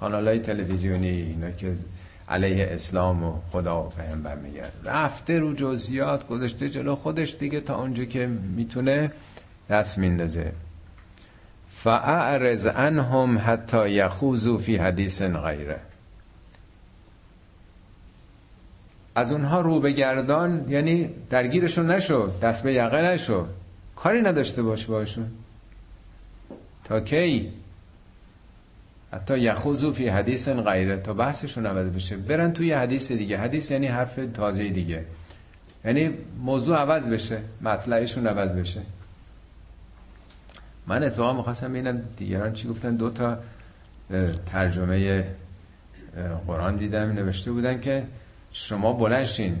کانال های تلویزیونی اینا که علیه اسلام و خدا و پیامبر میگن رفته رو جزئیات گذاشته جلو خودش دیگه تا اونجا که می‌تونه دست میندازه. فاعرض عنهم حتی یخوزو فی حدیث غیره. از اونها رو به گردان یعنی درگیرشون نشو دست به یقه نشو. کاری نداشته باش باشون. تا کی؟ حتی یخوزو فی حدیث غیره. تا بحثشون عوض بشه. برن توی حدیث دیگه. حدیث یعنی حرف تازه دیگه. یعنی موضوع عوض بشه. مطلعشون عوض بشه. من اتفاقا می‌خواستم ببینم دیگران چی گفتن. دو تا ترجمه قرآن دیدم نوشته بودن که شما بلنشین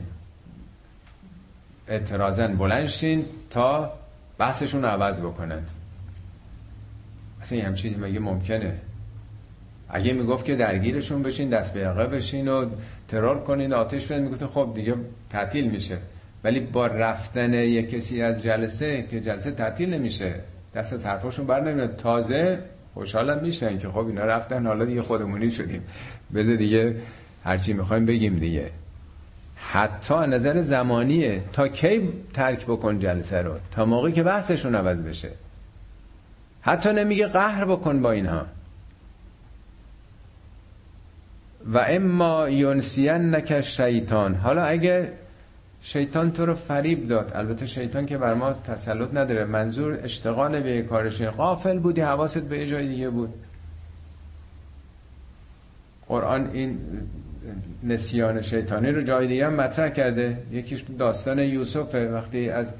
اعتراضن بلنشین تا بحثشون عوض بکنن. اصلا یه چیزی مگه ممکنه؟ اگه می‌گفت که درگیرشون بشین دست به یقه بشین و ترور کنین آتش بدین. می‌گفت خب دیگه تعطیل میشه. ولی با رفتن یک کسی از جلسه که جلسه تعطیل نمیشه دست از حرفاشون بر نمیاد. تازه خوشحالم میشن که خب اینا رفتن حالا دیگه خودمونی شدیم. بذار دیگه هرچی می‌خوایم بگیم دیگه. حتی نظر زمانیه تا کی ترک بکن جلسه رو؟ تا موقعی که بحثشون عوض بشه. حتی نمیگه قهر بکن با اینها. و اما ینسین نک شیطان. حالا اگه شیطان تو رو فریب داد البته شیطان که بر ما تسلط نداره منظور اشتغال به کارش غافل بودی حواست به جای دیگه بود. قرآن این نسیان شیطانی رو جای دیگه هم مطرح کرده. یکیش داستان یوسف وقتی از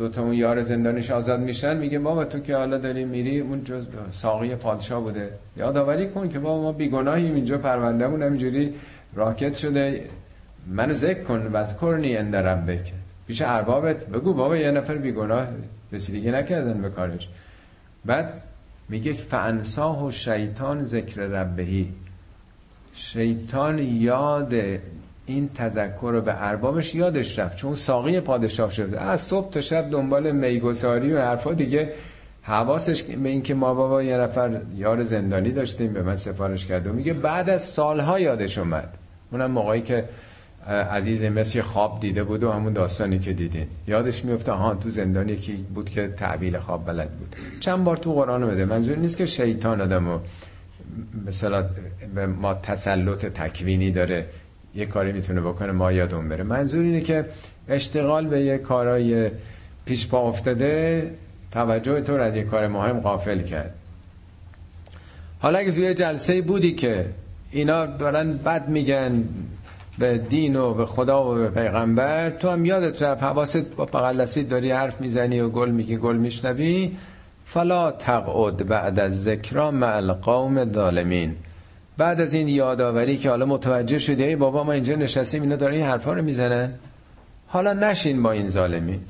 دوتا اون یار زندانش آزاد میشن میگه بابا تو که حالا داری میری اون جز ساقی پادشاه بوده. یادآوری کن که بابا ما بیگناهیم اینجا پروندهمون همینجوری راکت شده. منو ذکر کن وذکرنی اند ربک. پیش اربابت بگو بابا یه نفر بیگناه رسیدگی نکردن به کارش. بعد میگه فانساه و شیطان ذکر ربهی. شیطان یاد این تذکر رو به اربابش یادش رفت چون ساقی پادشاه شده از صبح تا شب دنبال میگساری و حرفا دیگه. حواسش به این که ما بابا یه نفر یار زندانی داشتیم به من سفارش کرد و میگه بعد از سالها یادش اومد. اونم موقعی که عزیز مثل خواب دیده بود و همون داستانی که دیدین. یادش میفته ها تو زندان یکی بود که تعبیل خواب بلد بود. چند بار تو قرآن بده منظور نیست که شیطان آدمو مثلا به ما تسلط تکوینی داره. یه کاری می‌تونه بکنه ما یادون بره. منظور اینه که اشتغال به یه کارای پیش پا افتاده توجه تو از یه کار مهم غافل کرد. حالا اگه توی جلسه بودی که اینا دارن بد میگن به دین و به خدا و به پیغمبر تو هم یادت رفت حواست با بغل داری حرف می‌زنی و گل میگی گل میشنوی فلا تقعد بعد از ذکرا مع القوم ظالمین بعد از این یادآوری که حالا متوجه شدی ای بابا ما اینجا نشستیم اینا دارن این حرفا رو می‌زنن. حالا نشین با این ظالمین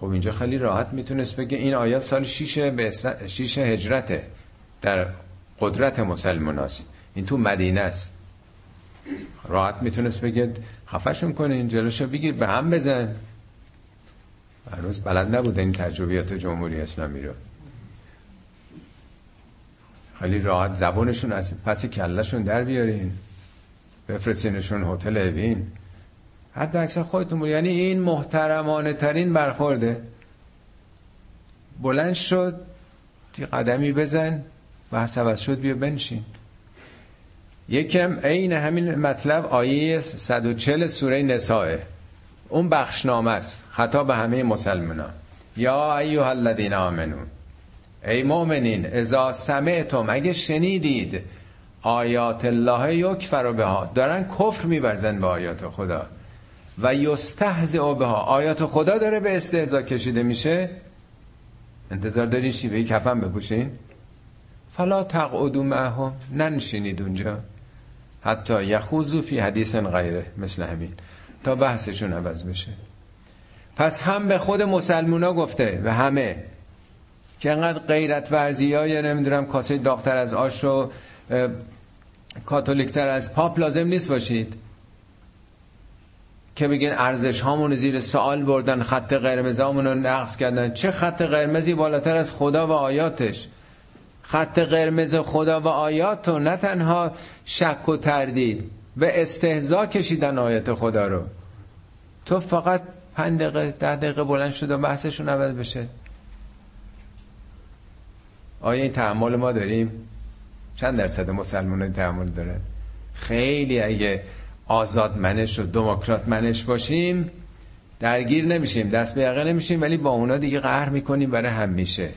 خب اینجا خیلی راحت می‌تونست بگه این آیات سال 6 به 6 هجرته در قدرت مسلمان است. این تو مدینه است. راحت می‌تونست بگه خفشون کنه این جلوشو بگیر به هم بزن. هنوز بلد نبود این تجربیات جمهوری اسلامی رو. خیلی راحت زبونشون از پس کلشون در بیارین. بفرستینشون هتل اوین. حتی اکثر خودتون بود یعنی این محترمانه ترین برخورده. بلند شد تی قدمی بزن و حسابت شد بیا بنشین. یکم عین همین مطلب آیه 140 سوره نسائه اون بخشنامه است. خطاب به همه مسلمانان. یا ایها الذین آمنون ای مؤمنین اذا سمعتم اگه شنیدید آیات الله یکفر بها دارن کفر میورزن به آیات خدا و یستهزئ بها. آیات خدا داره به استهزا کشیده میشه؟ انتظار دارین شیوه کفن بپوشین؟ فلا تقعدو معهم ننشینید اونجا. حتی یخوزو فی حدیث غیره مثل همین. تا بحثشون عوض بشه. پس هم به خود مسلمونا گفته و همه. که انقدر غیرت ورزی های نمی‌دونم کاسه داختر از آش و کاتولیکتر از پاپ لازم نیست باشید. که بگین ارزش هامون زیر سوال بردن خط قرمز رو نقص کردن. چه خط قرمزی؟ بالاتر از خدا و آیاتش. خط قرمز خدا و آیات رو نه تنها شک و تردید به استهزا کشیدن آیات خدا رو. تو فقط پنج دقیقه ده دقیقه بلند شد و بحثشون عوض بشه. آیا این تحمل ما داریم؟ چند درصد مسلمان تحمل داره خیلی اگه آزاد منش و دموکرات منش باشیم درگیر نمیشیم دست به یقه نمیشیم ولی با اونا دیگه قهر می‌کنیم برای همیشه.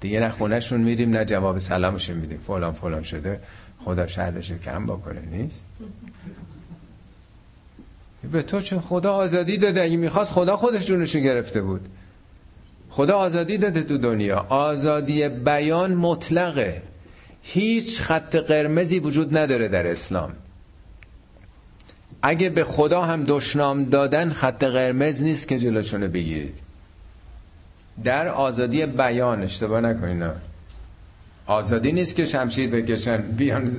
دیگه نه خونهشون میریم نه جواب سلامشون میدیم. فلان فلان شده. خدا شرش کم بکنه نیست؟ به تو چون خدا آزادی داده اگه می‌خواست خدا خودش جونشو گرفته بود. خدا آزادی داده تو دنیا. آزادی بیان مطلقه. هیچ خط قرمزی وجود نداره در اسلام. اگه به خدا هم دشنام دادن خط قرمز نیست که جلوشونو بگیرید. در آزادی بیان اشتباه نکنین. آزادی نیست که شمشیر بکشن بیان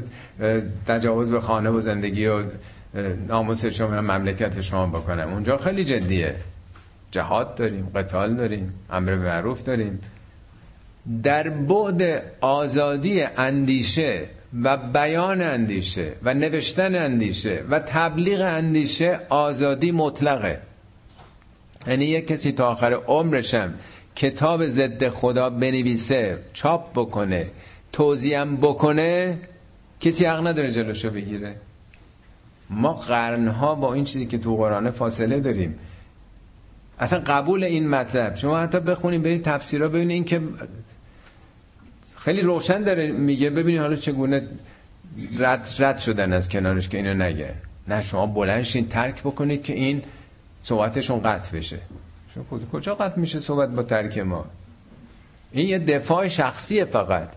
تجاوز به خانه و زندگی و ناموس شما مملکت شما بکنم اونجا خیلی جدیه. جهاد داریم قتال داریم امر معروف داریم. در بعد آزادی اندیشه و بیان اندیشه و نوشتن اندیشه و تبلیغ اندیشه آزادی مطلقه. یعنی یک کسی تا آخر عمرشم کتاب ضد خدا بنویسه چاپ بکنه توضیحم بکنه کسی حق نداره جلوشو بگیره. ما قرنها با این چیزی که تو قرآن فاصله داریم اصلا قبول این مطلب. شما حتی بخونید برید تفسیرها ببینید این که خیلی روشن داره میگه. ببینید حالا چگونه رد, رد شدن از کنارش که اینو نگه. نه شما بلنشین ترک بکنید که این صحبتشون قطع بشه. کجا قطع میشه صحبت با ترک ما؟ این یه دفاع شخصیه فقط.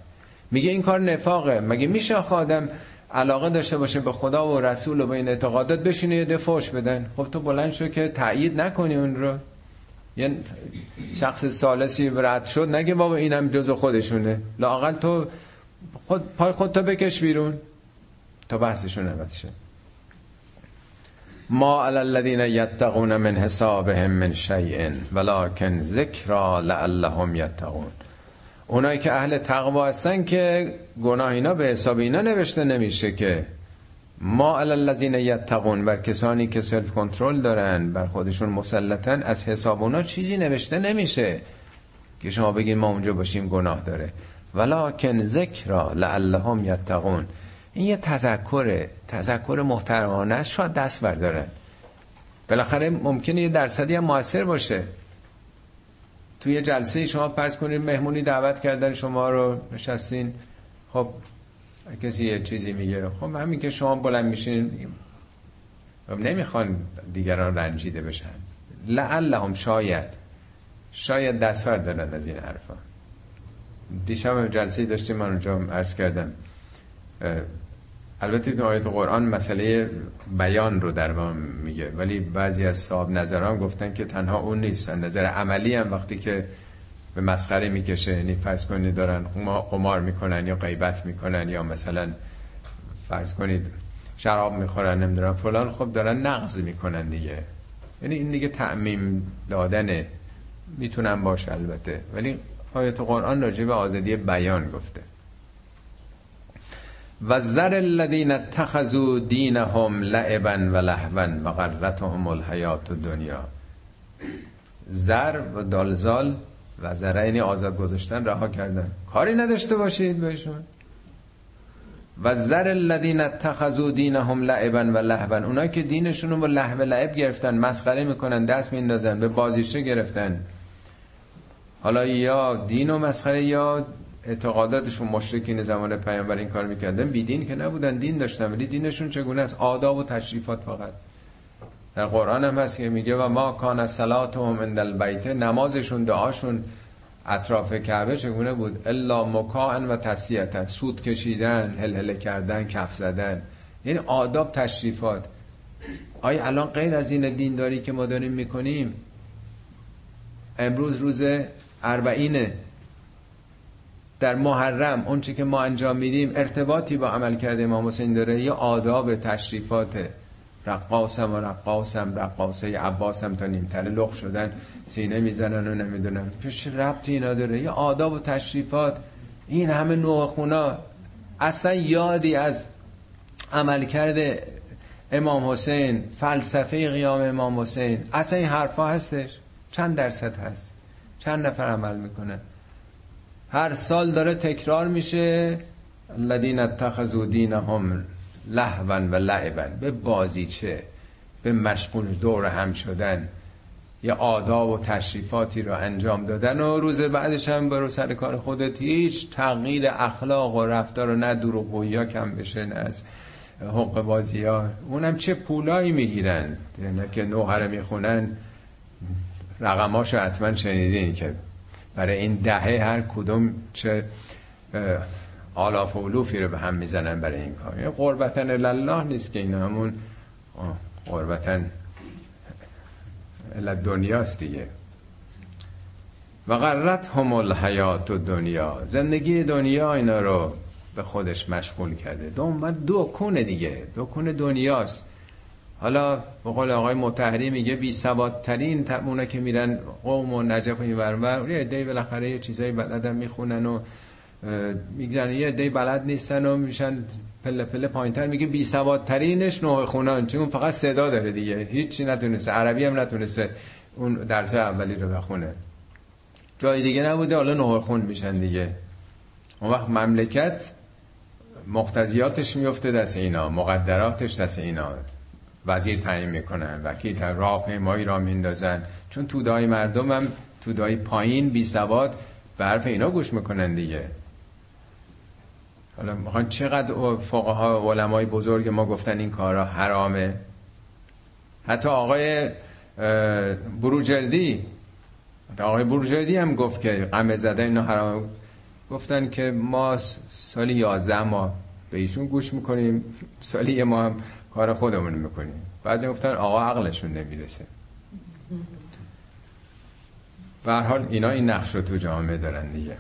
میگه این کار نفاقه. مگه میشه آدم علاقه داشته باشه به خدا و رسول و به این اعتقادات بشینه یه دفاعش بدن؟ خب تو بلند شو که تایید نکنی اون رو. یه شخص سالسی رد شد نگه بابا اینم جز خودشونه. لاقل تو خود پای خود تو بکش بیرون. تا بحثشون عوض شد ما الذین یتقون من حسابهم من شیء ولکن ذکرا لعلهم یتقون. اونایی که اهل تقوا هستن که گناه اینا به حساب اینا نوشته نمیشه که ما علی الذین یتقون بر کسانی که سلف کنترل دارن بر خودشون مسلطن از حساب اونا چیزی نوشته نمیشه که شما بگین ما اونجا باشیم گناه داره. ولکن ذکر لعلهم یتقون. این یه تذکره تذکر محترمانه است شاید دست بردارن. بالاخره ممکنه یه درصدی هم موثر باشه. توی جلسه شما پرس کنید مهمونی دعوت کردن شما رو نشستین. خب کسی یه چیزی میگه. خب همین که شما بلند میشین نمی‌خوان دیگران رنجیده بشن. لعلهم شاید. شاید دستور دارن از این حرفا. دیشب جلسه داشتیم من اونجا عرض کردم. البته این آیت قرآن مسئله بیان رو در ما میگه ولی بعضی از صاحب نظران گفتن که تنها اون نیست. نظر عملی هم وقتی که به مسخره می‌کشه. یعنی فرض کنید دارن قمار می‌کنن یا غیبت می‌کنن یا مثلا فرض کنید شراب می‌خورن نمی‌دونم فلان. خب دارن نقض می‌کنن دیگه. یعنی این دیگه تعمیم دادنه. می‌تونن باشه البته. ولی آیت قرآن راجع به آزادی بیان گفته. و زر الذین اتخذوا دینهم لعبا و لهوا و غرتهم الحیات الدنیا. زر و دالزال و زره یعنی آزاد گذاشتن رها کردن. کاری نداشته باشید بهشون و زر الذین اتخذوا دینهم لعبا و لهوا اونایی که دینشون رو با لهو لعب گرفتن مسخره می‌کنن دست میندازن به بازیشه گرفتن. حالا یا دین و مسخره یا اعتقاداتشون مشرکین زمان پیامبر این کار می‌کردن. بی دین که نبودن دین داشتن. ولی دینشون چگونه است؟ آداب و تشریفات فقط. در قرآن هم هست که میگه و ما کان صلاتهم عند البیت نمازشون دعاشون اطراف کعبه چگونه بود؟ الا مکان و تسلیتا سود کشیدن هل کردن کف زدن. یعنی آداب تشریفات. آیا الان غیر از این دینداری که ما داریم می‌کنیم امروز روز اربعینه در محرم اون که ما انجام میدیم ارتباطی با عمل کرده امام حسین داره؟ یا آداب تشریفات رقاسم و رقاسم رقاسه عباسم تا نیمتر لخ شدن سینه می‌زنن و نمی‌دونم. پیش ربطی اینا داره؟ یا آداب و تشریفات. این همه نوع خونا اصلا یادی از عمل کرده امام حسین فلسفه قیام امام حسین. اصلا این حرفا هستش. چند درصد هست. چند نفر عمل می‌کنه. هر سال داره تکرار میشه. الذین اتخذوا دینهم لهوا و لعبا به بازیچه به مشغول دور هم شدن یه آداب و تشریفاتی رو انجام دادن و روز بعدش هم برو سر کار خودت. هیچ تغییر اخلاق و رفتار و نه دروغ کم بشه نه از حق بازی ها. اونم چه پولایی می‌گیرن؟ نه که نوهره می‌خونن. رقماشو حتما شنیدین که برای این دهه هر کدوم چه آلاف و علوفی رو به هم می‌زنن برای این کار. یه قربتن الله نیست که این همون قربتن دنیاست دیگه. و غرت هم الحیات و دنیا زندگی دنیا اینا رو به خودش مشغول کرده. دو دو کنه دیگه. دو کنه دنیاست. حالا به قول آقای متحری میگه بی ترین اونا که میرن قوم و نجف و این ورور یه بالاخره یه چیزایی بلدن می‌خونن و می‌گذارن یه عده بلد نیستن و میشن پله پله پایینتر. میگه بی ترینش نوع خونان. چون فقط صدا داره دیگه. هیچی نتونسته. عربی هم نتونسته اون درس اولی رو بخونه. جای دیگه نبوده. حالا نوع خون میشن دیگه. اون وقت مملکت مقتضیاتش میفته دست اینا. مقدراتش دست اینا. وزیر تعیین می‌کنن وکیل راهپیمایی را میندازن. چون تودای مردم هم تودای پایین بی سواد به حرف اینا گوش می‌کنن دیگه. حالا می‌خوان چقدر فقها علمای بزرگ ما گفتن این کارا حرامه؟ حتی آقای بروجردی آقای بروجردی هم گفت که قمه زده اینا حرامه. گفتن که ما سالی 11 ما به ایشون گوش می‌کنیم سالی ما هم کار خودمون می‌کنیم. بعضی گفتن آقا عقلشون نمی‌رسه. به حال اینا این نقش رو تو جامعه دارن دیگه.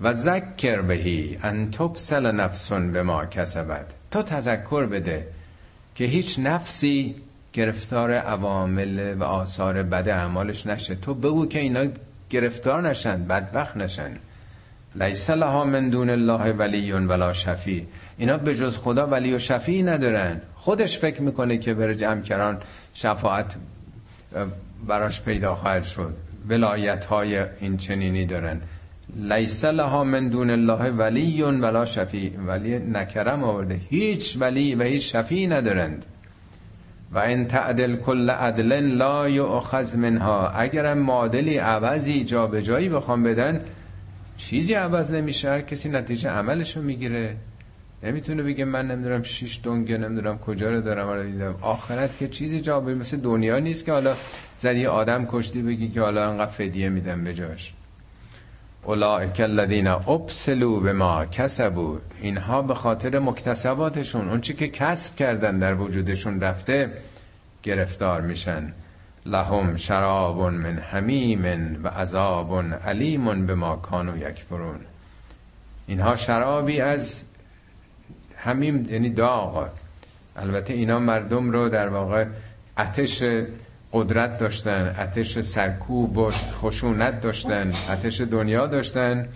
و ذکر بهی ان تبسل نفسون به ما کسبت. تو تذکر بده که هیچ نفسی گرفتار عوامل و آثار بد اعمالش نشه. تو بگو که اینا گرفتار نشن بدبخت نشن. لیس لها من دون الله ولی ولا شفی اینا به جز خدا ولی و شفی ندارن. خودش فکر می‌کنه که بره جمع شفاعت براش پیدا خواهد شد. ولایت های این چنینی دارن. لیس لها من دون الله ولی ولا شفی ولی نکرم آورده. هیچ ولی و هیچ شفی ندارند. و این تعدل کل عدل لا یؤخذ منها. اگرم معادلی عوضی جا به جایی بخوام بدن چیزی عوض نمیشه. کسی نتیجه عملشو می‌گیره. نمی‌تونه بگه من نمی‌دونم شیش دنگه نمی‌دونم کجا رو دارم. رو دیدم آخرت که چیزی جا به مثل دنیا نیست که حالا زدی آدم کشتی بگی که حالا انقدر فدیه میدم به جاش. اولئک الذین ابسلوا بما کسبوا. اینها به خاطر مکتسباتشون اون چی که کسب کردن در وجودشون رفته گرفتار میشن. لهم شراب من حمیم و عذاب علیم به ما کانو یکفرون. اینها شرابی از همین یعنی داغ. البته اینا مردم رو در واقع اتش قدرت داشتن اتش سرکوب و خشونت داشتن اتش دنیا داشتن.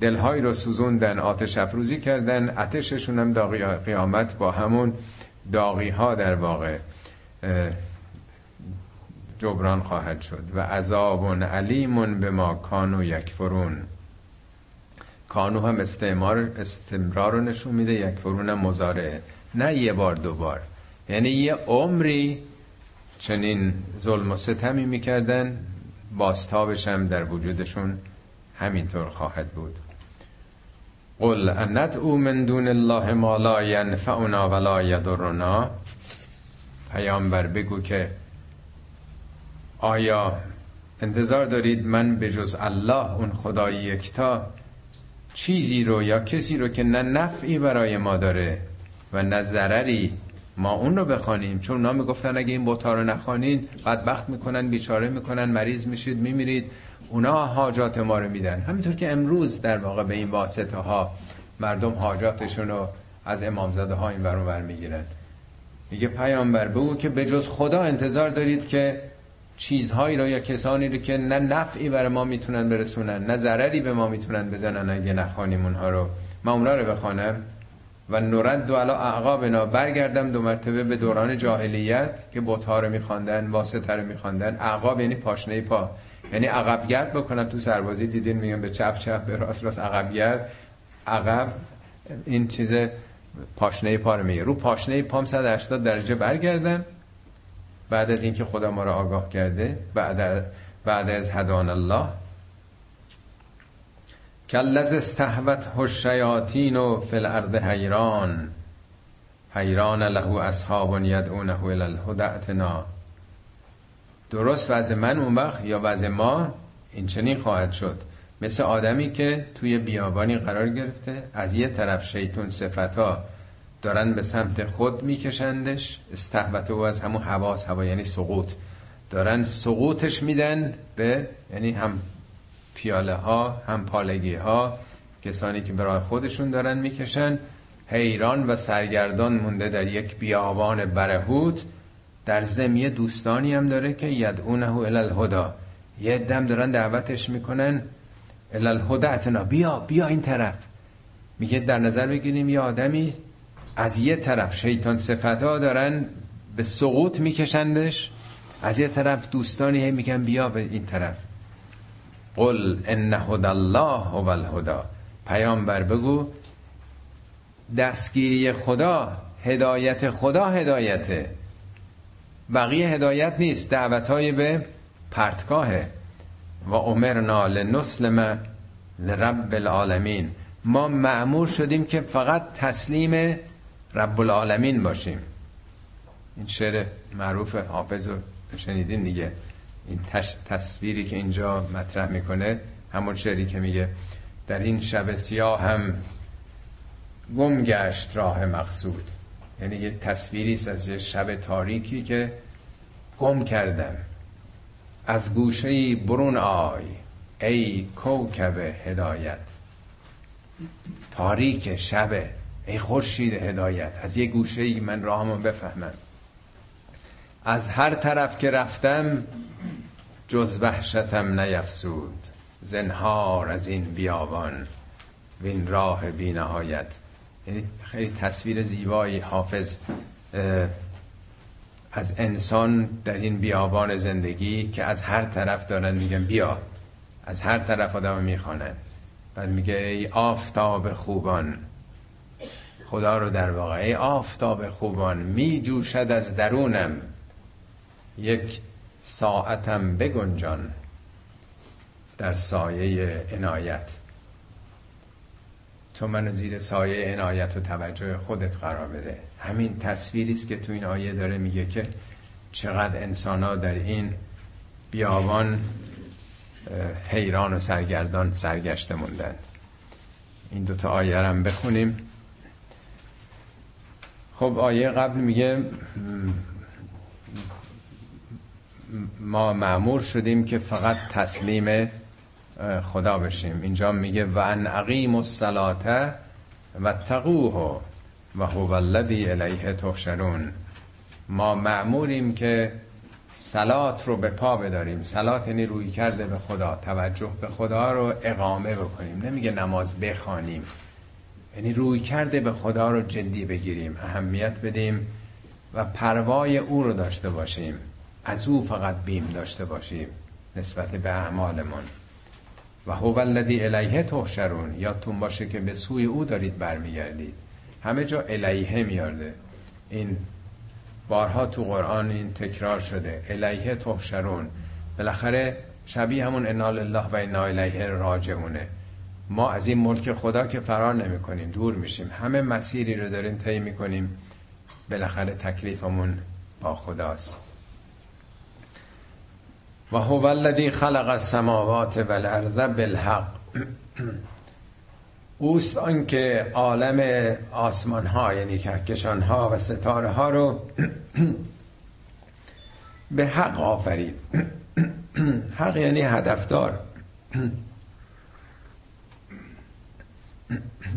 دلهایی رو سوزوندن آتش افروزی کردن. اتششون هم داغی قیامت با همون داغی ها در واقع جبران خواهد شد. و عذاب علیمون به ما کانو یکفرون. کانو هم استعمار استمرار رو نشون میده یک فرون مزارعه نه یه بار دو بار. یعنی یه عمری چنین ظلم و ستمی می‌کردن باستابش هم در وجودشون همینطور خواهد بود. قل انت او من دون الله ما لا ینفعنا ولا انتظار دارید من به جز الله اون خدای یکتا چیزی رو یا کسی رو که نه نفعی برای ما داره و نه ضرری ما اون رو بخوانیم. چون اونا می‌گفتن اگه این بوتا رو نخوانین بدبخت می‌کنن بیچاره می‌کنن مریض میشید میمیرید. اونا حاجات ما رو میدن. همینطور که امروز در واقع به این واسطه ها مردم حاجاتشون رو از امامزاده ها این برون بر می‌گیرن. میگه پیامبر بگو که به جز خدا انتظار دارید که چیزهایی رو یا کسانی رو که نه نفعی برای ما می‌تونن برسونن نه ضرری به ما می‌تونن بزنن اگه نخوانیم اونها رو. من اونها رو بخوانم؟ و نورد دو علا اعقابنا برگردم دو مرتبه به دوران جاهلیت که بوتها رو میخواندن واسطه رو میخواندن. اعقاب یعنی پاشنه پا. یعنی عقبگرد بکنم تو سربازی. دیدین میگن به چپ چپ به راست راست عقبگرد. عقب این چیز پاشنه پا رو میگه. رو پاشنه پام 180 درجه برگردم. بعد از اینکه خدا ما را آگاه کرده بعد بعد از هدان الله کلز استهوت الشیاطین و فی الارض حیران حیران له اصحاب یدعونه الى الهدى درست وضع من اون وقت یا وضع ما؟ این چنین خواهد شد. مثل آدمی که توی بیابانی قرار گرفته از یه طرف شیطون صفتا دارن به سمت خود میکشندش استحبت او از همون حواس هوا یعنی سقوط. دارن سقوطش میدن به یعنی هم پیاله ها هم پالگی ها کسانی که برای خودشون دارن می‌کشن حیران و سرگردان مونده در یک بیابان برهوت. در زمیه دوستانی هم داره که یدعونه الالهدا. یه دم دارن دعوتش می‌کنن. الالهدا بیا بیا این طرف. میگه در نظر بگیریم یه آدمی از یه طرف شیطان صفتا دارن به سقوط میکشندش از یه طرف دوستانی میگن بیا به این طرف. قل ان هدى الله هو الهدا پیامبر بگو دستگیری خدا هدایت خدا هدایته. بقیه هدایت نیست دعوت های به پرتگاهه. و امرنا لنسلم لرب العالمین. ما معمور شدیم که فقط تسلیم رب العالمین باشیم. این شعر معروف حافظ رو شنیدین دیگه. این تصویری که اینجا مطرح می‌کنه همون شعری که میگه در این شب سیاه هم گم گشت راه مقصود. یعنی یه تصویری است از یه شب تاریکی که گم کردم. از گوشه برون آی ای کوکب هدایت. تاریک شب ای خورشید هدایت. از یه گوشه ای من راهمو بفهمم. از هر طرف که رفتم جز وحشتم نیفزود. زنهار از این بیابان وین راه بی نهایت یعنی خیلی تصویر زیبایی. حافظ از انسان در این بیابان زندگی که از هر طرف دارن میگن بیا. از هر طرف آدم می‌خوانن بعد میگه ای آفتاب خوبان. خدا رو در واقع ای آفتاب خوبان می جوشد از درونم. یک ساعتم بگنجان در سایه عنایت. تو منو زیر سایه عنایت و توجه خودت قرار بده. همین تصویری است که تو این آیه داره میگه که چقدر انسان ها در این بیابان حیران و سرگردان سرگشته موندن. این دوتا آیه هم بخونیم. خب آیه قبل میگه ما معمور شدیم که فقط تسلیم خدا بشیم. اینجا میگه و ان اقیم الصلاه و تقوه و هو الذی الیه تحشرون. ما معموریم که سلات رو به پا بداریم. سلات یعنی روی کرده به خدا توجه به خدا رو اقامه بکنیم. نمیگه نماز بخوانیم. یعنی روی کرده به خدا رو جدی بگیریم اهمیت بدیم و پروای او رو داشته باشیم. از او فقط بیم داشته باشیم نسبت به اعمالمون و هو الذی الیه تحشرون یادتون باشه که به سوی او دارید برمیگردید. همه جا الیه میارده. این بارها تو قرآن این تکرار شده. الیه تحشرون. بالاخره شبیه همون انال الله و انا الیه راجعونه. ما از این ملک خدا که فرار نمی کنیم دور میشیم. همه مسیری رو داریم طی می‌کنیم. بالاخره تکلیفمون با خداست. و هو الذی خلق السماوات والارض بالحق. اوست آنکه عالم آسمان ها یعنی کهکشان ها و ستاره ها رو به حق آفرید. حق یعنی هدفدار.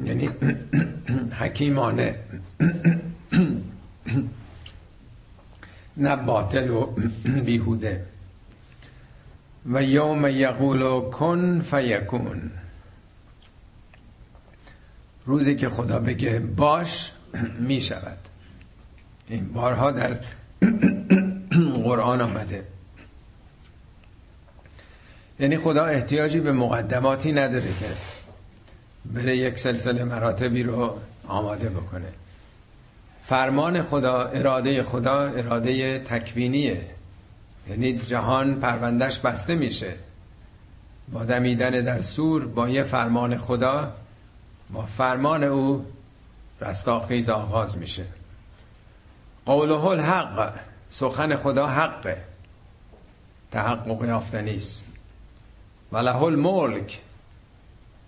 یعنی حکیمانه. نه باطل و بیهوده. و یوم یقول کن فیکون. روزی که خدا بگه باش می شود این بارها در قرآن آمده. یعنی خدا احتیاجی به مقدماتی نداره که بره یک سلسله مراتبی رو آماده بکنه. فرمان خدا اراده خدا اراده تکوینیه. یعنی جهان پروندهش بسته میشه. با دمیدن در سور با یه فرمان خدا با فرمان او رستاخیز آغاز میشه. قوله الحق سخن خدا حقه. تحقق یافتنی است. و الملک.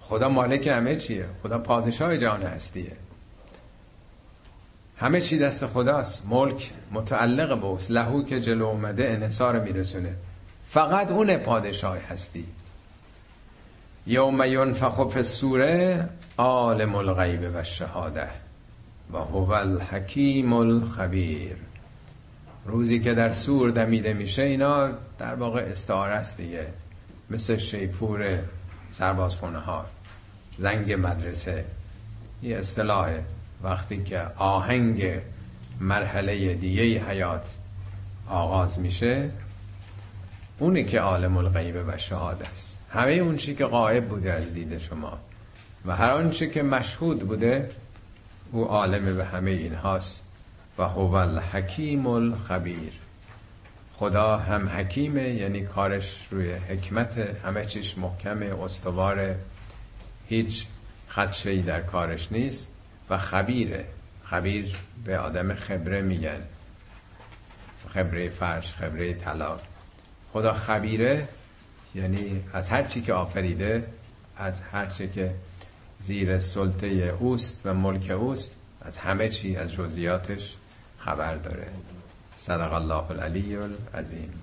خدا مالک همه چیه. خدا پادشاه جهان هستیه. همه چی دست خداست. ملک متعلق به اوست. لهو که جلو اومده انحصار میرسونه. فقط اون پادشاه هستی. یوم ینفخ فی السوره عالم الغیب و شهاده و هو الحکیم الخبیر. روزی که در سور دمیده میشه اینا در واقع استعاره است دیگه. مثل شیپور سربازخونه ها زنگ مدرسه. یه اصطلاحه وقتی که آهنگ مرحله دیگه حیات آغاز میشه اونی که عالم الغیب و شهاده است. همه اون چی که غایب بوده از دید شما و هر آن چی که مشهود بوده او عالم به همه این هاست و هو الحکیم الخبیر. خدا هم حکیمه یعنی کارش روی حکمت همه چیش محکم استوار هیچ خدشه در کارش نیست. و خبیره. خبیر به آدم خبره میگن. خبره فرش خبره طلا. خدا خبیره یعنی از هر چی که آفریده از هر چی که زیر سلطه اوست و ملک اوست از همه چی از جزیاتش خبر داره. صدق الله العلی العظیم.